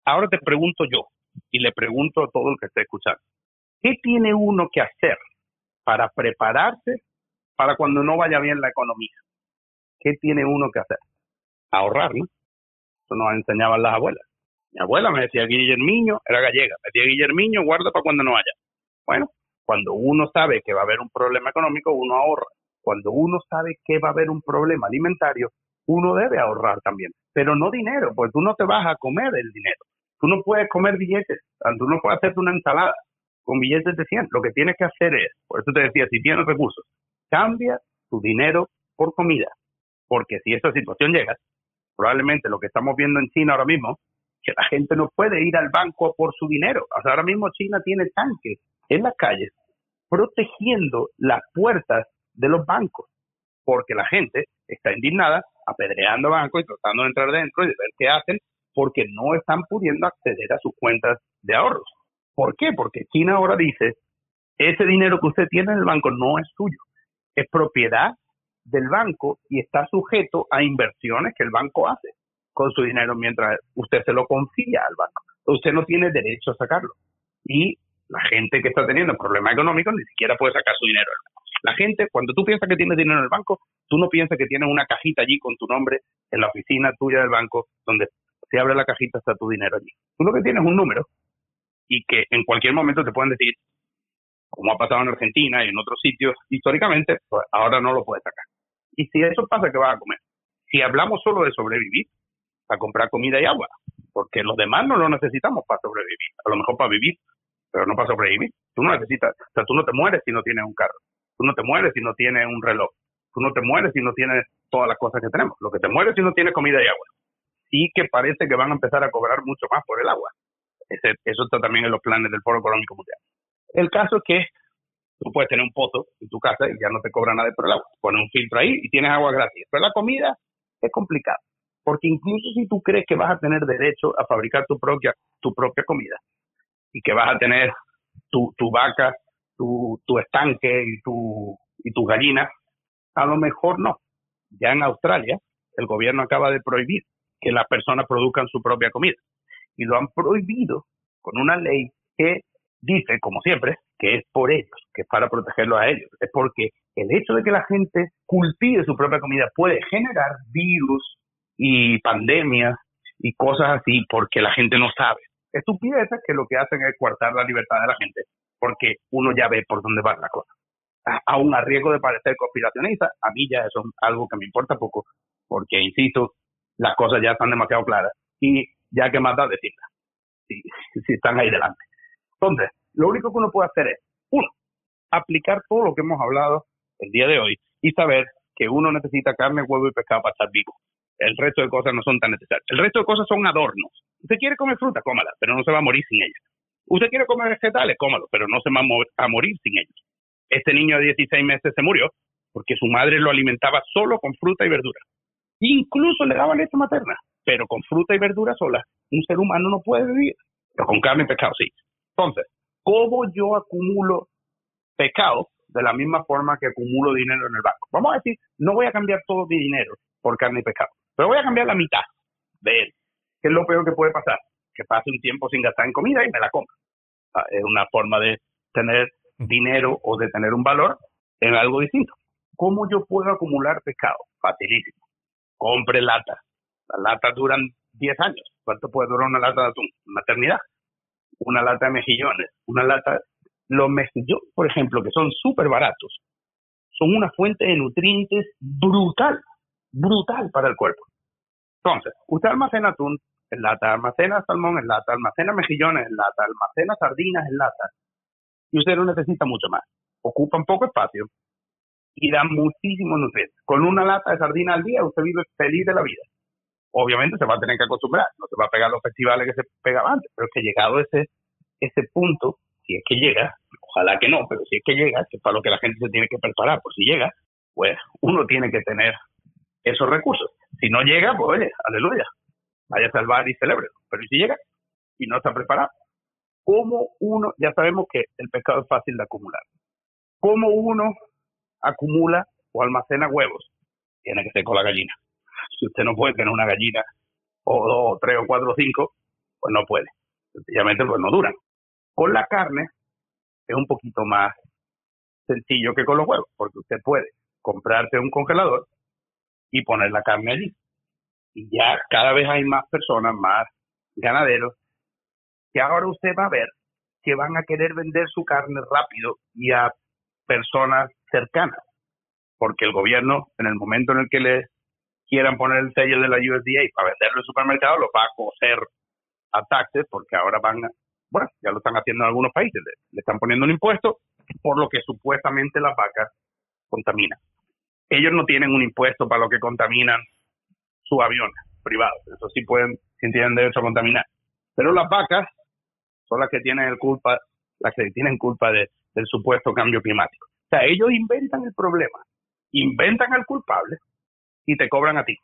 Ahora te pregunto yo, y le pregunto a todo el que esté escuchando, ¿qué tiene uno que hacer para prepararse para cuando no vaya bien la economía. ¿Qué tiene uno que hacer? Ahorrar, ¿no? Eso nos enseñaban las abuelas. Mi abuela me decía Guillermiño, era gallega, me decía Guillermiño, guarda para cuando no haya. Bueno, cuando uno sabe que va a haber un problema económico, uno ahorra. Cuando uno sabe que va a haber un problema alimentario, uno debe ahorrar también. Pero no dinero, porque tú no te vas a comer el dinero. Tú no puedes comer billetes, tú no puedes hacerte una ensalada con billetes de 100. Lo que tienes que hacer es, por eso te decía, si tienes recursos, cambia tu dinero por comida. Porque si esa situación llega, probablemente lo que estamos viendo en China ahora mismo, que la gente no puede ir al banco por su dinero. O sea, ahora mismo China tiene tanques en las calles protegiendo las puertas de los bancos, porque la gente está indignada, apedreando bancos y tratando de entrar dentro y de ver qué hacen, porque no están pudiendo acceder a sus cuentas de ahorros. ¿Por qué? Porque China ahora dice, ese dinero que usted tiene en el banco no es suyo, es propiedad del banco y está sujeto a inversiones que el banco hace con su dinero mientras usted se lo confía al banco. Usted no tiene derecho a sacarlo. Y la gente que está teniendo problemas económicos ni siquiera puede sacar su dinero La gente, cuando tú piensas que tienes dinero en el banco, tú no piensas que tienes una cajita allí con tu nombre en la oficina tuya del banco, donde se abre la cajita está tu dinero allí. Tú lo que tienes es un número y que en cualquier momento te pueden decir, como ha pasado en Argentina y en otros sitios históricamente, pues ahora no lo puedes sacar. Y si eso pasa, ¿qué vas a comer? Si hablamos solo de sobrevivir, a comprar comida y agua, porque los demás no lo necesitamos para sobrevivir, a lo mejor para vivir, pero no para sobrevivir. Tú no necesitas, o sea, tú no te mueres si no tienes un carro, tú no te mueres si no tienes un reloj, tú no te mueres si no tienes todas las cosas que tenemos, lo que te mueres si no tienes comida y agua. Sí que parece que van a empezar a cobrar mucho más por el agua. eso está también en los planes del Foro Económico Mundial. El caso es que tú puedes tener un pozo en tu casa y ya no te cobra nada por el agua. Pones un filtro ahí y tienes agua gratis. Pero la comida es complicado. Porque incluso si tú crees que vas a tener derecho a fabricar tu propia, tu propia comida y que vas a tener tu, tu vaca, tu, tu estanque y tu, y tu gallina, a lo mejor no. Ya en Australia, el gobierno acaba de prohibir que las personas produzcan su propia comida. Y lo han prohibido con una ley que dice, como siempre, que es por ellos, que es para protegerlos a ellos. Es porque el hecho de que la gente cultive su propia comida puede generar virus y pandemias y cosas así porque la gente no sabe. Estupideces que lo que hacen es coartar la libertad de la gente porque uno ya ve por dónde va la cosa. Aún a riesgo de parecer conspiracionista, a mí ya eso es algo que me importa poco porque, insisto, las cosas ya están demasiado claras y ya que más da decirlas, si, están ahí delante. Entonces, lo único que uno puede hacer es, uno, aplicar todo lo que hemos hablado el día de hoy y saber que uno necesita carne, huevo y pescado para estar vivo. El resto de cosas no son tan necesarias. El resto de cosas son adornos. Usted quiere comer fruta, cómala, pero no se va a morir sin ellas. Usted quiere comer vegetales, cómalo, pero no se va a morir sin ellos. Este niño de 16 meses se murió porque su madre lo alimentaba solo con fruta y verdura. Incluso le daba leche materna, pero con fruta y verdura sola, un ser humano no puede vivir. Pero con carne y pescado sí. Entonces, ¿cómo yo acumulo pescado de la misma forma que acumulo dinero en el banco? Vamos a decir, no voy a cambiar todo mi dinero por carne y pescado, pero voy a cambiar la mitad de él. ¿Qué es lo peor que puede pasar? Que pase un tiempo sin gastar en comida y me la compro. Es una forma de tener dinero o de tener un valor en algo distinto. ¿Cómo yo puedo acumular pescado? Facilísimo. Compre lata. Las latas duran 10 años. ¿Cuánto puede durar una lata de atún? Una eternidad una lata de mejillones, una lata... Los mejillones, por ejemplo, que son súper baratos, son una fuente de nutrientes brutal, brutal para el cuerpo. Entonces, usted almacena atún en lata, almacena salmón en lata, almacena mejillones en lata, almacena sardinas en lata, y usted no necesita mucho más. Ocupa un poco espacio y da muchísimos nutrientes. Con una lata de sardina al día, usted vive feliz de la vida obviamente se va a tener que acostumbrar, no se va a pegar los festivales que se pegaban antes, pero es que llegado ese, ese punto, si es que llega, ojalá que no, pero si es que llega, que es para lo que la gente se tiene que preparar, por si llega, pues uno tiene que tener esos recursos. Si no llega, pues oye, aleluya, vaya a salvar y celebre. Pero si llega y no está preparado, ¿cómo uno, ya sabemos que el pescado es fácil de acumular, cómo uno acumula o almacena huevos? Tiene que ser con la gallina si usted no puede tener una gallina o dos, o tres, o cuatro, o cinco, pues no puede. Sencillamente pues no duran. Con la carne es un poquito más sencillo que con los huevos, porque usted puede comprarse un congelador y poner la carne allí. Y ya cada vez hay más personas, más ganaderos, que ahora usted va a ver que van a querer vender su carne rápido y a personas cercanas, porque el gobierno, en el momento en el que le quieran poner el sello de la USDA para venderlo en supermercado, lo va a coser a taxes, porque ahora van a, bueno, ya lo están haciendo en algunos países, le, están poniendo un impuesto por lo que supuestamente las vacas contaminan. Ellos no tienen un impuesto para lo que contaminan sus aviones privados, eso sí pueden, si tienen derecho a contaminar. Pero las vacas son las que tienen el culpa, las que tienen culpa de, del supuesto cambio climático. O sea, ellos inventan el problema, inventan al culpable y te cobran a ti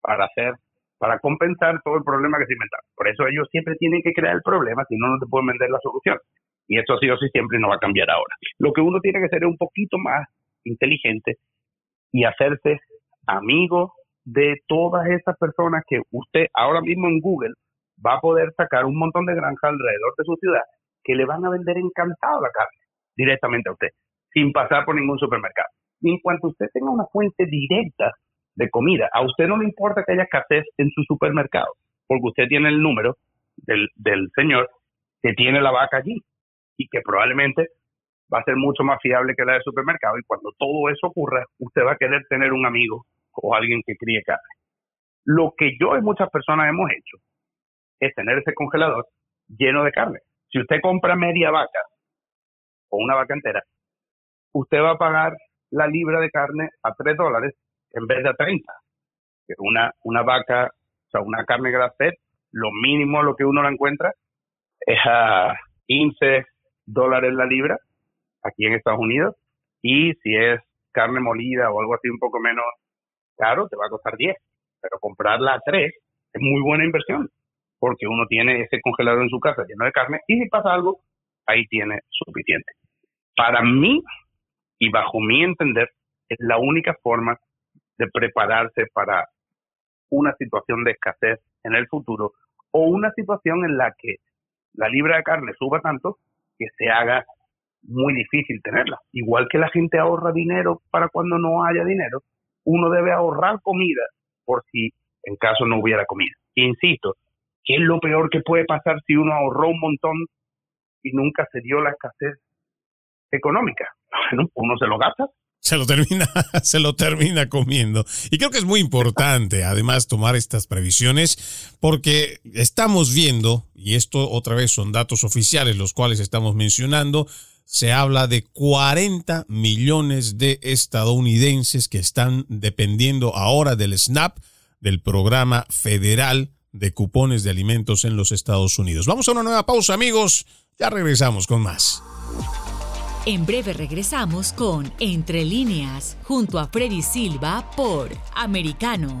para hacer, para compensar todo el problema que se inventaron. Por eso ellos siempre tienen que crear el problema, si no, no te pueden vender la solución. Y esto ha sido así siempre y no va a cambiar ahora. Lo que uno tiene que ser es un poquito más inteligente y hacerse amigo de todas esas personas que usted ahora mismo en Google va a poder sacar un montón de granjas alrededor de su ciudad que le van a vender encantado la carne directamente a usted, sin pasar por ningún supermercado. Y en cuanto usted tenga una fuente directa de comida. A usted no le importa que haya escasez en su supermercado, porque usted tiene el número del, del señor que tiene la vaca allí y que probablemente va a ser mucho más fiable que la del supermercado. Y cuando todo eso ocurra, usted va a querer tener un amigo o alguien que críe carne. Lo que yo y muchas personas hemos hecho es tener ese congelador lleno de carne. Si usted compra media vaca o una vaca entera, usted va a pagar la libra de carne a 3 dólares en vez de 30. Una, una vaca, o sea, una carne grasa lo mínimo lo que uno la encuentra es a 15 dólares la libra aquí en Estados Unidos. Y si es carne molida o algo así un poco menos caro, te va a costar 10. Pero comprarla a 3 es muy buena inversión porque uno tiene ese congelador en su casa lleno de carne y si pasa algo, ahí tiene suficiente. Para mí, y bajo mi entender, es la única forma de prepararse para una situación de escasez en el futuro o una situación en la que la libra de carne suba tanto que se haga muy difícil tenerla. Igual que la gente ahorra dinero para cuando no haya dinero, uno debe ahorrar comida por si en caso no hubiera comida. insisto, ¿qué es lo peor que puede pasar si uno ahorró un montón y nunca se dio la escasez económica? (laughs) Bueno, uno se lo gasta se lo termina, (laughs) se lo termina comiendo. Y creo que es muy importante, además, tomar estas previsiones, porque estamos viendo, y esto otra vez son datos oficiales los cuales estamos mencionando, se habla de 40 millones de estadounidenses que están dependiendo ahora del SNAP, del programa federal de cupones de alimentos en los Estados Unidos. Vamos a una nueva pausa, amigos. Ya regresamos con más. En breve regresamos con Entre líneas, junto a Freddy Silva por Americano.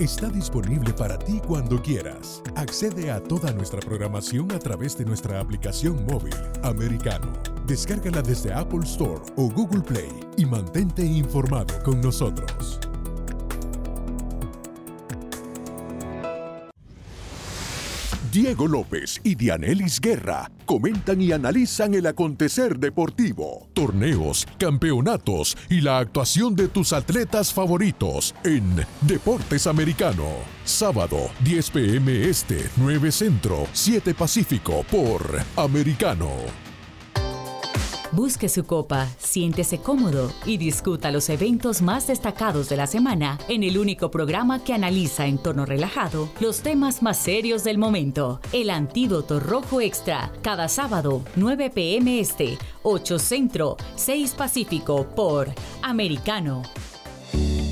está disponible para ti cuando quieras. Accede a toda nuestra programación a través de nuestra aplicación móvil americano. Descárgala desde Apple Store o Google Play y mantente informado con nosotros. Diego López y Dianelis Guerra comentan y analizan el acontecer deportivo, torneos, campeonatos y la actuación de tus atletas favoritos en Deportes Americano. Sábado, 10 pm este, 9 centro, 7 pacífico por Americano. Busque su copa, siéntese cómodo y discuta los eventos más destacados de la semana en el único programa que analiza en tono relajado los temas más serios del momento. El Antídoto Rojo Extra, cada sábado, 9 pm este, 8 Centro, 6 Pacífico por Americano.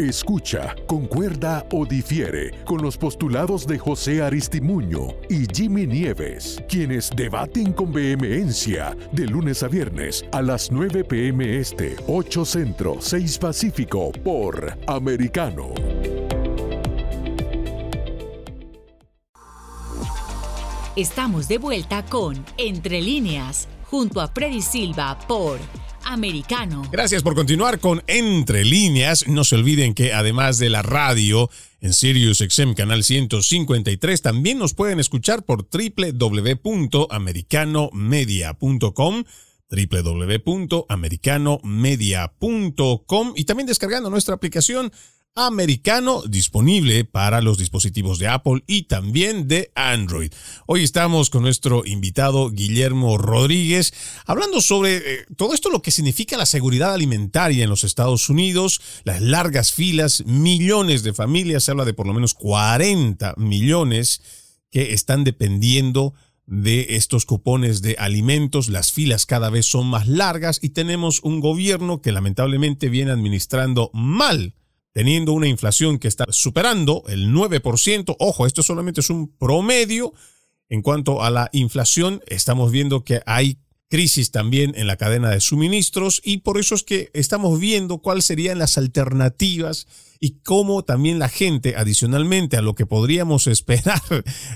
Escucha, concuerda o difiere con los postulados de José Aristimuño y Jimmy Nieves, quienes debaten con vehemencia de lunes a viernes a las 9 pm este, 8 centro, 6 pacífico por Americano. Estamos de vuelta con Entre líneas, junto a Freddy Silva por americano. Gracias por continuar con Entre Líneas. No se olviden que además de la radio en Sirius XM Canal 153, también nos pueden escuchar por www.americanomedia.com www.americanomedia.com y también descargando nuestra aplicación americano disponible para los dispositivos de Apple y también de Android. Hoy estamos con nuestro invitado Guillermo Rodríguez hablando sobre eh, todo esto lo que significa la seguridad alimentaria en los Estados Unidos, las largas filas, millones de familias, se habla de por lo menos 40 millones que están dependiendo de estos cupones de alimentos, las filas cada vez son más largas y tenemos un gobierno que lamentablemente viene administrando mal teniendo una inflación que está superando el 9%. Ojo, esto solamente es un promedio. En cuanto a la inflación, estamos viendo que hay crisis también en la cadena de suministros y por eso es que estamos viendo cuáles serían las alternativas y cómo también la gente, adicionalmente a lo que podríamos (laughs) esperar,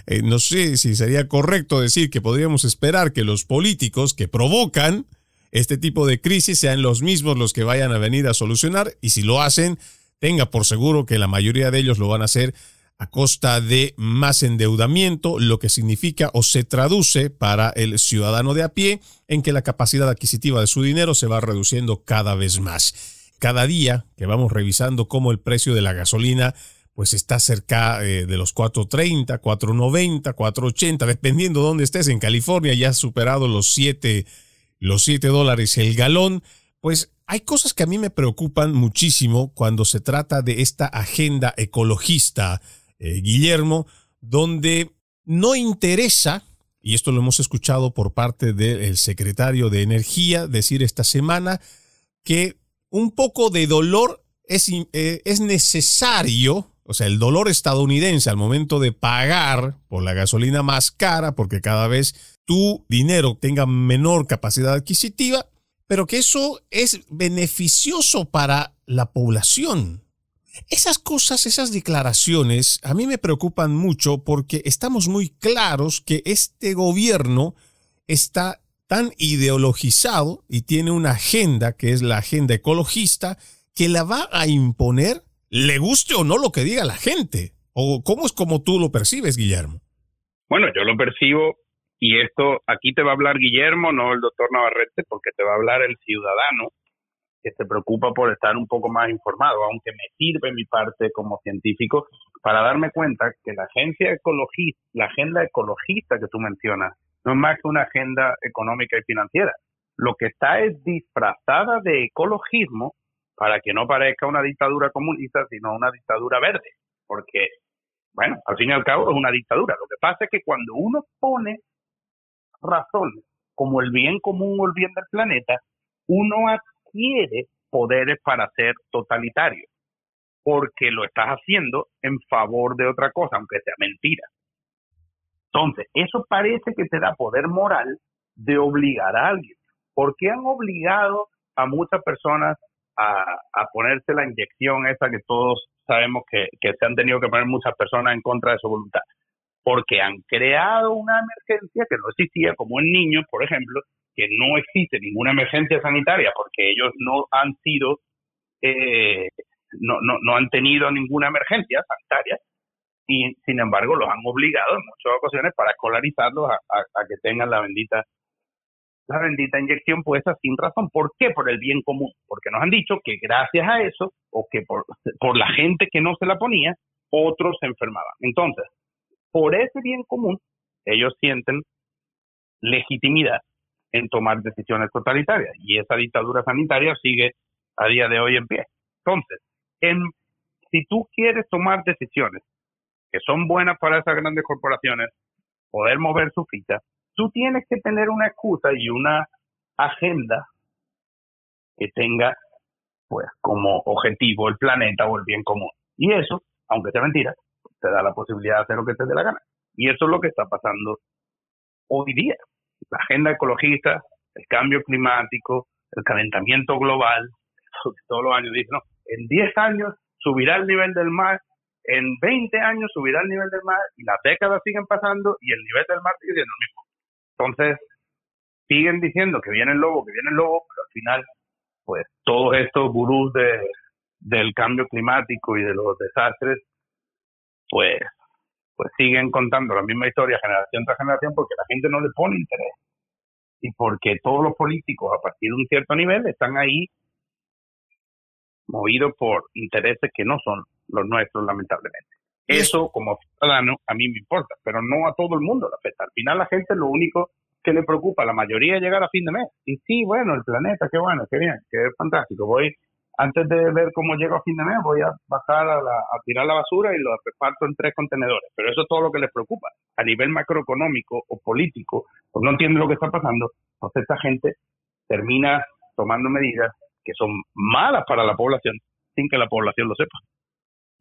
eh, no sé si sería correcto decir que podríamos esperar que los políticos que provocan este tipo de crisis sean los mismos los que vayan a venir a solucionar y si lo hacen, tenga por seguro que la mayoría de ellos lo van a hacer a costa de más endeudamiento, lo que significa o se traduce para el ciudadano de a pie en que la capacidad adquisitiva de su dinero se va reduciendo cada vez más. Cada día que vamos revisando cómo el precio de la gasolina pues está cerca eh, de los 4.30, 4.90, 4.80, dependiendo de dónde estés. En California ya ha superado los 7, los 7 dólares el galón. Pues hay cosas que a mí me preocupan muchísimo cuando se trata de esta agenda ecologista eh, Guillermo, donde no interesa, y esto lo hemos escuchado por parte del secretario de Energía decir esta semana, que un poco de dolor es, eh, es necesario, o sea, el dolor estadounidense al momento de pagar por la gasolina más cara, porque cada vez tu dinero tenga menor capacidad adquisitiva, pero que eso es beneficioso para la población. Esas cosas, esas declaraciones, a mí me preocupan mucho porque estamos muy claros que este gobierno está tan ideologizado y tiene una agenda que es la agenda ecologista que la va a imponer, le guste o no lo que diga la gente. ¿O cómo es como tú lo percibes, Guillermo? Bueno, yo lo percibo y esto aquí te va a hablar Guillermo, no el doctor Navarrete, porque te va a hablar el ciudadano que se preocupa por estar un poco más informado, aunque me sirve mi parte como científico para darme cuenta que la agencia ecologista, la agenda ecologista que tú mencionas, no es más que una agenda económica y financiera. Lo que está es disfrazada de ecologismo para que no parezca una dictadura comunista, sino una dictadura verde, porque, bueno, al fin y al cabo es una dictadura. Lo que pasa es que cuando uno pone razones como el bien común o el bien del planeta, uno quiere poderes para ser totalitario, porque lo estás haciendo en favor de otra cosa, aunque sea mentira. Entonces, eso parece que te da poder moral de obligar a alguien. ¿Por qué han obligado a muchas personas a, ponerse la inyección esa que todos sabemos que, que se han tenido que poner muchas personas en contra de su voluntad? Porque han creado una emergencia que no existía, como en niños, por ejemplo, que no existe ninguna emergencia sanitaria porque ellos no han sido, eh, no, no, no han tenido ninguna emergencia sanitaria y sin embargo los han obligado en muchas ocasiones para escolarizarlos a, a, que tengan la bendita la bendita inyección puesta sin razón. ¿Por qué? Por el bien común. Porque nos han dicho que gracias a eso, o que por, por la gente que no se la ponía, otros se enfermaban. Entonces, por ese bien común, ellos sienten legitimidad en tomar decisiones totalitarias. Y esa dictadura sanitaria sigue a día de hoy en pie. Entonces, en, si tú quieres tomar decisiones que son buenas para esas grandes corporaciones, poder mover su ficha, tú tienes que tener una excusa y una agenda que tenga pues como objetivo el planeta o el bien común. Y eso, aunque sea mentira, te da la posibilidad de hacer lo que te dé la gana. Y eso es lo que está pasando hoy día la agenda ecologista, el cambio climático, el calentamiento global, (laughs) todos los años dicen, no, en 10 años subirá el nivel del mar, en 20 años subirá el nivel del mar y las décadas siguen pasando y el nivel del mar sigue siendo el mismo. Entonces, siguen diciendo que viene el lobo, que viene el lobo, pero al final, pues todos estos gurús de, del cambio climático y de los desastres, pues pues siguen contando la misma historia generación tras generación porque la gente no le pone interés y porque todos los políticos a partir de un cierto nivel están ahí movidos por intereses que no son los nuestros lamentablemente. Eso como ciudadano a mí me importa, pero no a todo el mundo le afecta. Al final la gente lo único que le preocupa la mayoría es llegar a fin de mes. Y sí, bueno, el planeta, qué bueno, qué bien, qué fantástico. Voy antes de ver cómo llego a fin de mes, voy a bajar a, tirar la basura y lo reparto en tres contenedores. Pero eso es todo lo que les preocupa. A nivel macroeconómico o político, pues no entienden lo que está pasando. Entonces esta gente termina tomando medidas que son malas para la población sin que la población lo sepa.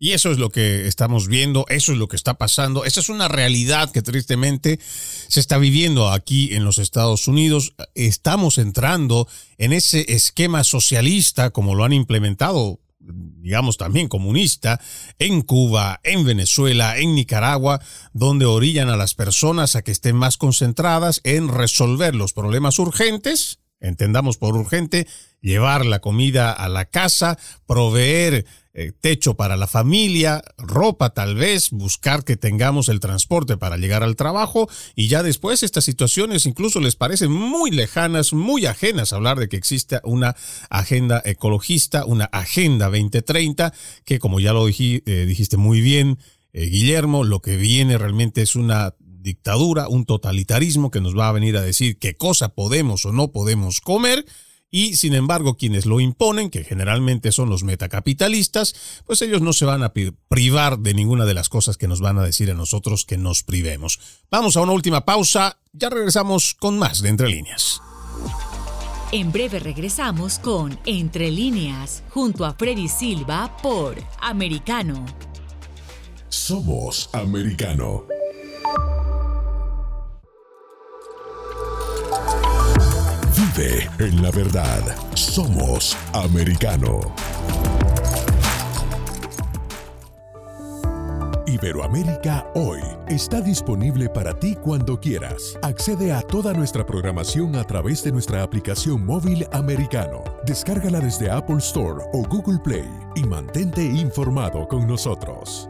Y eso es lo que estamos viendo, eso es lo que está pasando, esa es una realidad que tristemente se está viviendo aquí en los Estados Unidos. Estamos entrando en ese esquema socialista como lo han implementado digamos también comunista, en Cuba, en Venezuela, en Nicaragua, donde orillan a las personas a que estén más concentradas en resolver los problemas urgentes entendamos por urgente, llevar la comida a la casa, proveer eh, techo para la familia, ropa tal vez, buscar que tengamos el transporte para llegar al trabajo y ya después estas situaciones incluso les parecen muy lejanas, muy ajenas hablar de que exista una agenda ecologista, una agenda 2030 que como ya lo eh, dijiste muy bien, eh, Guillermo, lo que viene realmente es una dictadura, un totalitarismo que nos va a venir a decir qué cosa podemos o no podemos comer y sin embargo quienes lo imponen, que generalmente son los metacapitalistas, pues ellos no se van a privar de ninguna de las cosas que nos van a decir a nosotros que nos privemos. Vamos a una última pausa, ya regresamos con más de Entre Líneas. En breve regresamos con Entre Líneas, junto a Freddy Silva por Americano. Somos Americano. En la verdad. Somos americano. Iberoamérica Hoy está disponible para ti cuando quieras. Accede a toda nuestra programación a través de nuestra aplicación móvil americano. Descárgala desde Apple Store o Google Play y mantente informado con nosotros.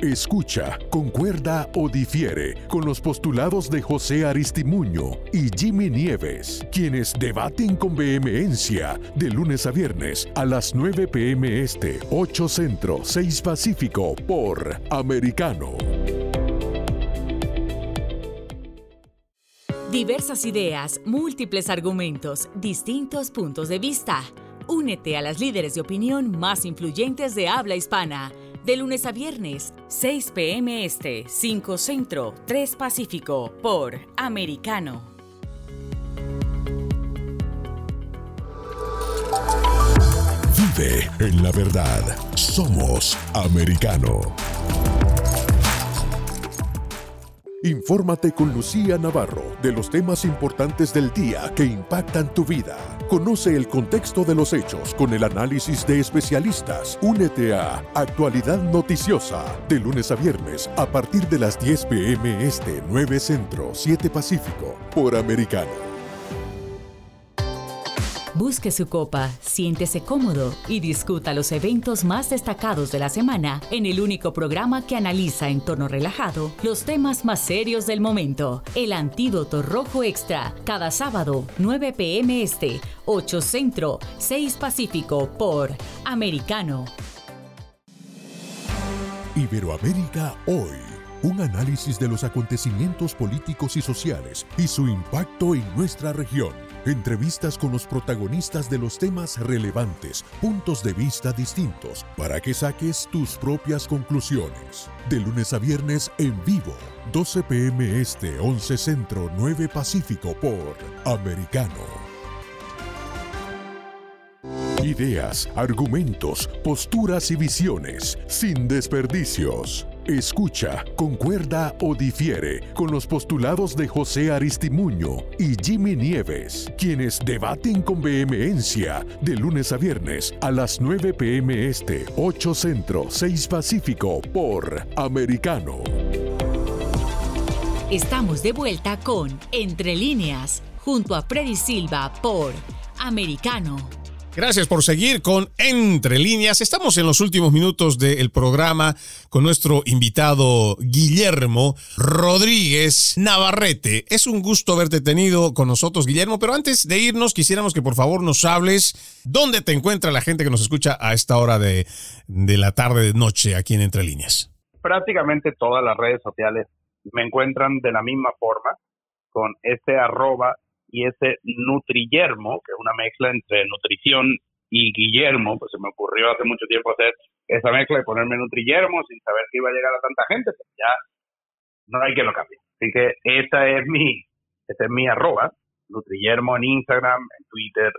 Escucha, concuerda o difiere con los postulados de José Aristimuño y Jimmy Nieves, quienes debaten con vehemencia de lunes a viernes a las 9 pm este, 8 centro, 6 pacífico por Americano. Diversas ideas, múltiples argumentos, distintos puntos de vista. Únete a las líderes de opinión más influyentes de habla hispana de lunes a viernes, 6 p.m. Este, 5 Centro, 3 Pacífico, por Americano. Vive en la verdad. Somos Americano. Infórmate con Lucía Navarro de los temas importantes del día que impactan tu vida. Conoce el contexto de los hechos con el análisis de especialistas. Únete a Actualidad Noticiosa de lunes a viernes a partir de las 10 pm este 9 Centro 7 Pacífico por Americano. Busque su copa, siéntese cómodo y discuta los eventos más destacados de la semana en el único programa que analiza en tono relajado los temas más serios del momento. El Antídoto Rojo Extra, cada sábado, 9 pm este, 8 Centro, 6 Pacífico por Americano. Iberoamérica hoy. Un análisis de los acontecimientos políticos y sociales y su impacto en nuestra región entrevistas con los protagonistas de los temas relevantes, puntos de vista distintos, para que saques tus propias conclusiones. De lunes a viernes en vivo, 12 pm este, 11 centro, 9 pacífico por Americano. Ideas, argumentos, posturas y visiones, sin desperdicios. Escucha, concuerda o difiere con los postulados de José Aristimuño y Jimmy Nieves, quienes debaten con vehemencia de lunes a viernes a las 9 pm este, 8 centro, 6 pacífico por Americano. Estamos de vuelta con Entre líneas, junto a Freddy Silva por Americano. Gracias por seguir con Entre líneas. Estamos en los últimos minutos del programa con nuestro invitado Guillermo Rodríguez Navarrete. Es un gusto haberte tenido con nosotros, Guillermo, pero antes de irnos quisiéramos que por favor nos hables dónde te encuentra la gente que nos escucha a esta hora de, de la tarde, de noche, aquí en Entre líneas. Prácticamente todas las redes sociales me encuentran de la misma forma, con este arroba y ese Nutrillermo, que es una mezcla entre nutrición y Guillermo, pues se me ocurrió hace mucho tiempo hacer esa mezcla de ponerme Nutrillermo sin saber que iba a llegar a tanta gente, pero ya no hay que lo cambie. Así que esa es mi, esa es mi arroba, Nutrillermo en Instagram, en Twitter,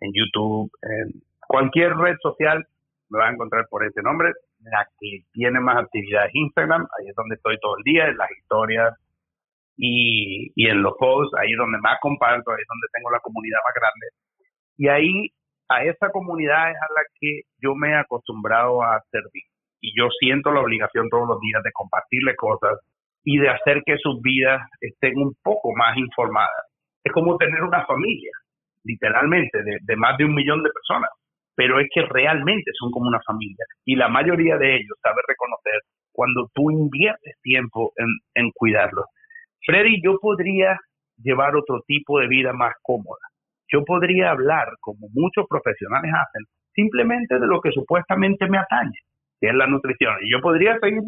en YouTube, en cualquier red social, me va a encontrar por ese nombre. La que tiene más actividad es Instagram, ahí es donde estoy todo el día, en las historias y, en los posts, ahí es donde más comparto, ahí es donde tengo la comunidad más grande. Y ahí, a esa comunidad es a la que yo me he acostumbrado a servir. Y yo siento la obligación todos los días de compartirle cosas y de hacer que sus vidas estén un poco más informadas. Es como tener una familia, literalmente, de, más de un millón de personas pero es que realmente son como una familia y la mayoría de ellos sabe reconocer cuando tú inviertes tiempo en cuidarlos. Freddy, yo podría llevar otro tipo de vida más cómoda. Yo podría hablar, como muchos profesionales hacen, simplemente de lo que supuestamente me atañe, que es la nutrición. Y yo podría seguir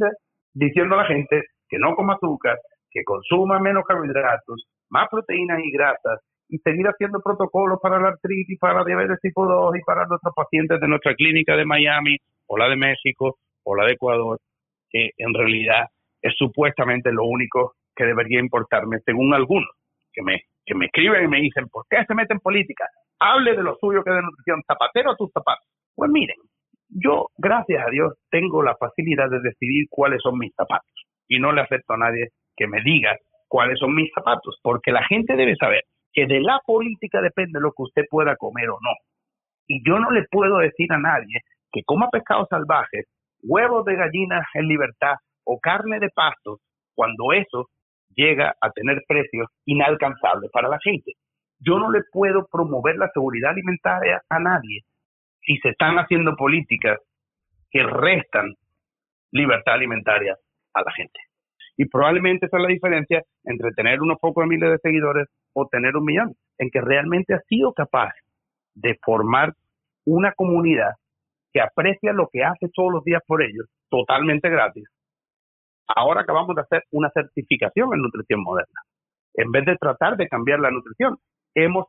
diciendo a la gente que no coma azúcar, que consuma menos carbohidratos, más proteínas y grasas, y seguir haciendo protocolos para la artritis, para la diabetes tipo 2 y para nuestros pacientes de nuestra clínica de Miami o la de México o la de Ecuador, que en realidad es supuestamente lo único que debería importarme, según algunos que me, que me escriben y me dicen, ¿por qué se mete en política? Hable de lo suyo que es de nutrición, zapatero a tus zapatos. Pues miren, yo, gracias a Dios, tengo la facilidad de decidir cuáles son mis zapatos y no le acepto a nadie que me diga cuáles son mis zapatos, porque la gente debe saber que de la política depende lo que usted pueda comer o no. Y yo no le puedo decir a nadie que coma pescado salvaje, huevos de gallinas en libertad o carne de pasto cuando eso llega a tener precios inalcanzables para la gente. Yo no le puedo promover la seguridad alimentaria a nadie si se están haciendo políticas que restan libertad alimentaria a la gente. Y probablemente esa es la diferencia entre tener unos pocos miles de seguidores o tener un millón, en que realmente ha sido capaz de formar una comunidad que aprecia lo que hace todos los días por ellos, totalmente gratis. Ahora acabamos de hacer una certificación en nutrición moderna. En vez de tratar de cambiar la nutrición, hemos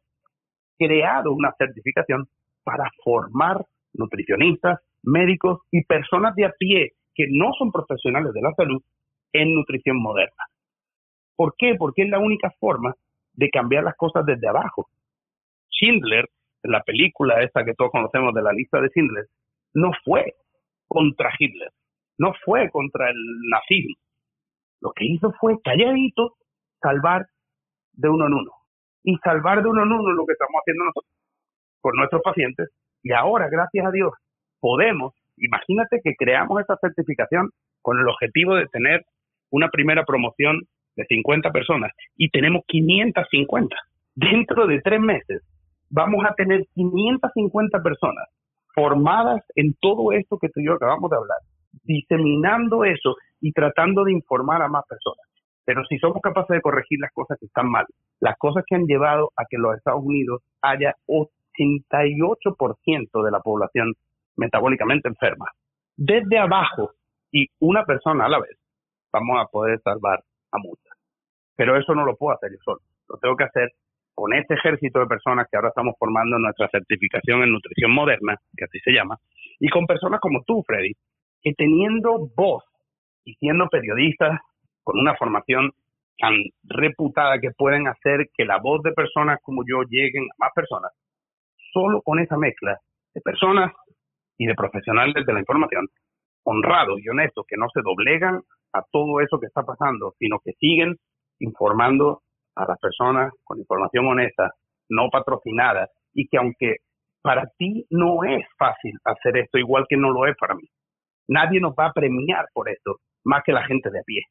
creado una certificación para formar nutricionistas, médicos y personas de a pie que no son profesionales de la salud en nutrición moderna. ¿Por qué? Porque es la única forma de cambiar las cosas desde abajo. Schindler, la película esta que todos conocemos de la lista de Schindler, no fue contra Hitler, no fue contra el nazismo. Lo que hizo fue calladito salvar de uno en uno. Y salvar de uno en uno lo que estamos haciendo nosotros por nuestros pacientes. Y ahora, gracias a Dios, podemos, imagínate que creamos esta certificación con el objetivo de tener una primera promoción de 50 personas y tenemos 550. Dentro de tres meses vamos a tener 550 personas formadas en todo esto que tú y yo acabamos de hablar, diseminando eso y tratando de informar a más personas. Pero si somos capaces de corregir las cosas que están mal, las cosas que han llevado a que los Estados Unidos haya 88% de la población metabólicamente enferma, desde abajo y una persona a la vez, vamos a poder salvar a muchas. Pero eso no lo puedo hacer yo solo. Lo tengo que hacer con este ejército de personas que ahora estamos formando en nuestra certificación en nutrición moderna, que así se llama, y con personas como tú, Freddy, que teniendo voz y siendo periodistas con una formación tan reputada que pueden hacer que la voz de personas como yo lleguen a más personas, solo con esa mezcla de personas y de profesionales de la información, honrados y honestos, que no se doblegan a todo eso que está pasando, sino que siguen informando a las personas con información honesta, no patrocinada, y que aunque para ti no es fácil hacer esto, igual que no lo es para mí. Nadie nos va a premiar por esto, más que la gente de a pie.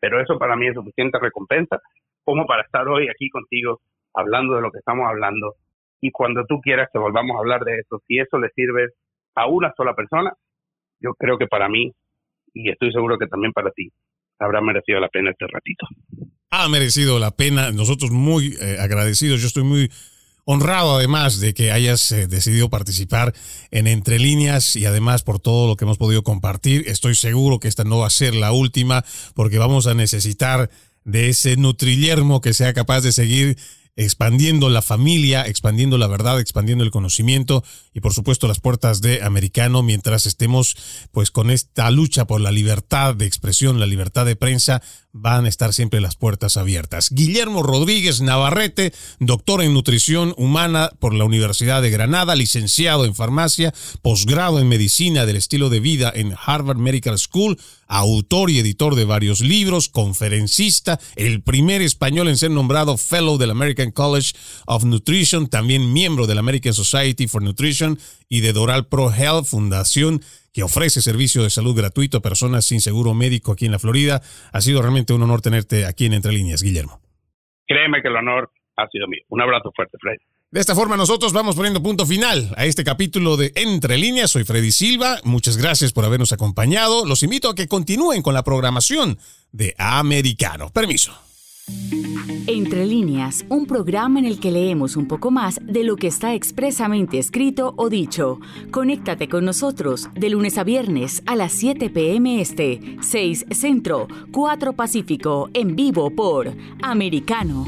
Pero eso para mí es suficiente recompensa como para estar hoy aquí contigo hablando de lo que estamos hablando. Y cuando tú quieras que volvamos a hablar de esto, si eso le sirve a una sola persona, yo creo que para mí, y estoy seguro que también para ti, habrá merecido la pena este ratito. Ha merecido la pena. Nosotros muy eh, agradecidos. Yo estoy muy honrado además de que hayas eh, decidido participar en Entre Líneas y además por todo lo que hemos podido compartir. Estoy seguro que esta no va a ser la última porque vamos a necesitar de ese nutrillermo que sea capaz de seguir expandiendo la familia, expandiendo la verdad, expandiendo el conocimiento y por supuesto las puertas de americano mientras estemos pues con esta lucha por la libertad de expresión, la libertad de prensa, van a estar siempre las puertas abiertas. Guillermo Rodríguez Navarrete, doctor en nutrición humana por la Universidad de Granada, licenciado en farmacia, posgrado en medicina del estilo de vida en Harvard Medical School, autor y editor de varios libros, conferencista, el primer español en ser nombrado Fellow del American College of Nutrition, también miembro de la American Society for Nutrition y de Doral Pro Health, fundación que ofrece servicio de salud gratuito a personas sin seguro médico aquí en la Florida. Ha sido realmente un honor tenerte aquí en Entre Líneas, Guillermo. Créeme que el honor ha sido mío. Un abrazo fuerte, Fred. De esta forma nosotros vamos poniendo punto final a este capítulo de Entre líneas. Soy Freddy Silva. Muchas gracias por habernos acompañado. Los invito a que continúen con la programación de Americano. Permiso. Entre líneas, un programa en el que leemos un poco más de lo que está expresamente escrito o dicho. Conéctate con nosotros de lunes a viernes a las 7 p.m. Este, 6 Centro, 4 Pacífico, en vivo por Americano.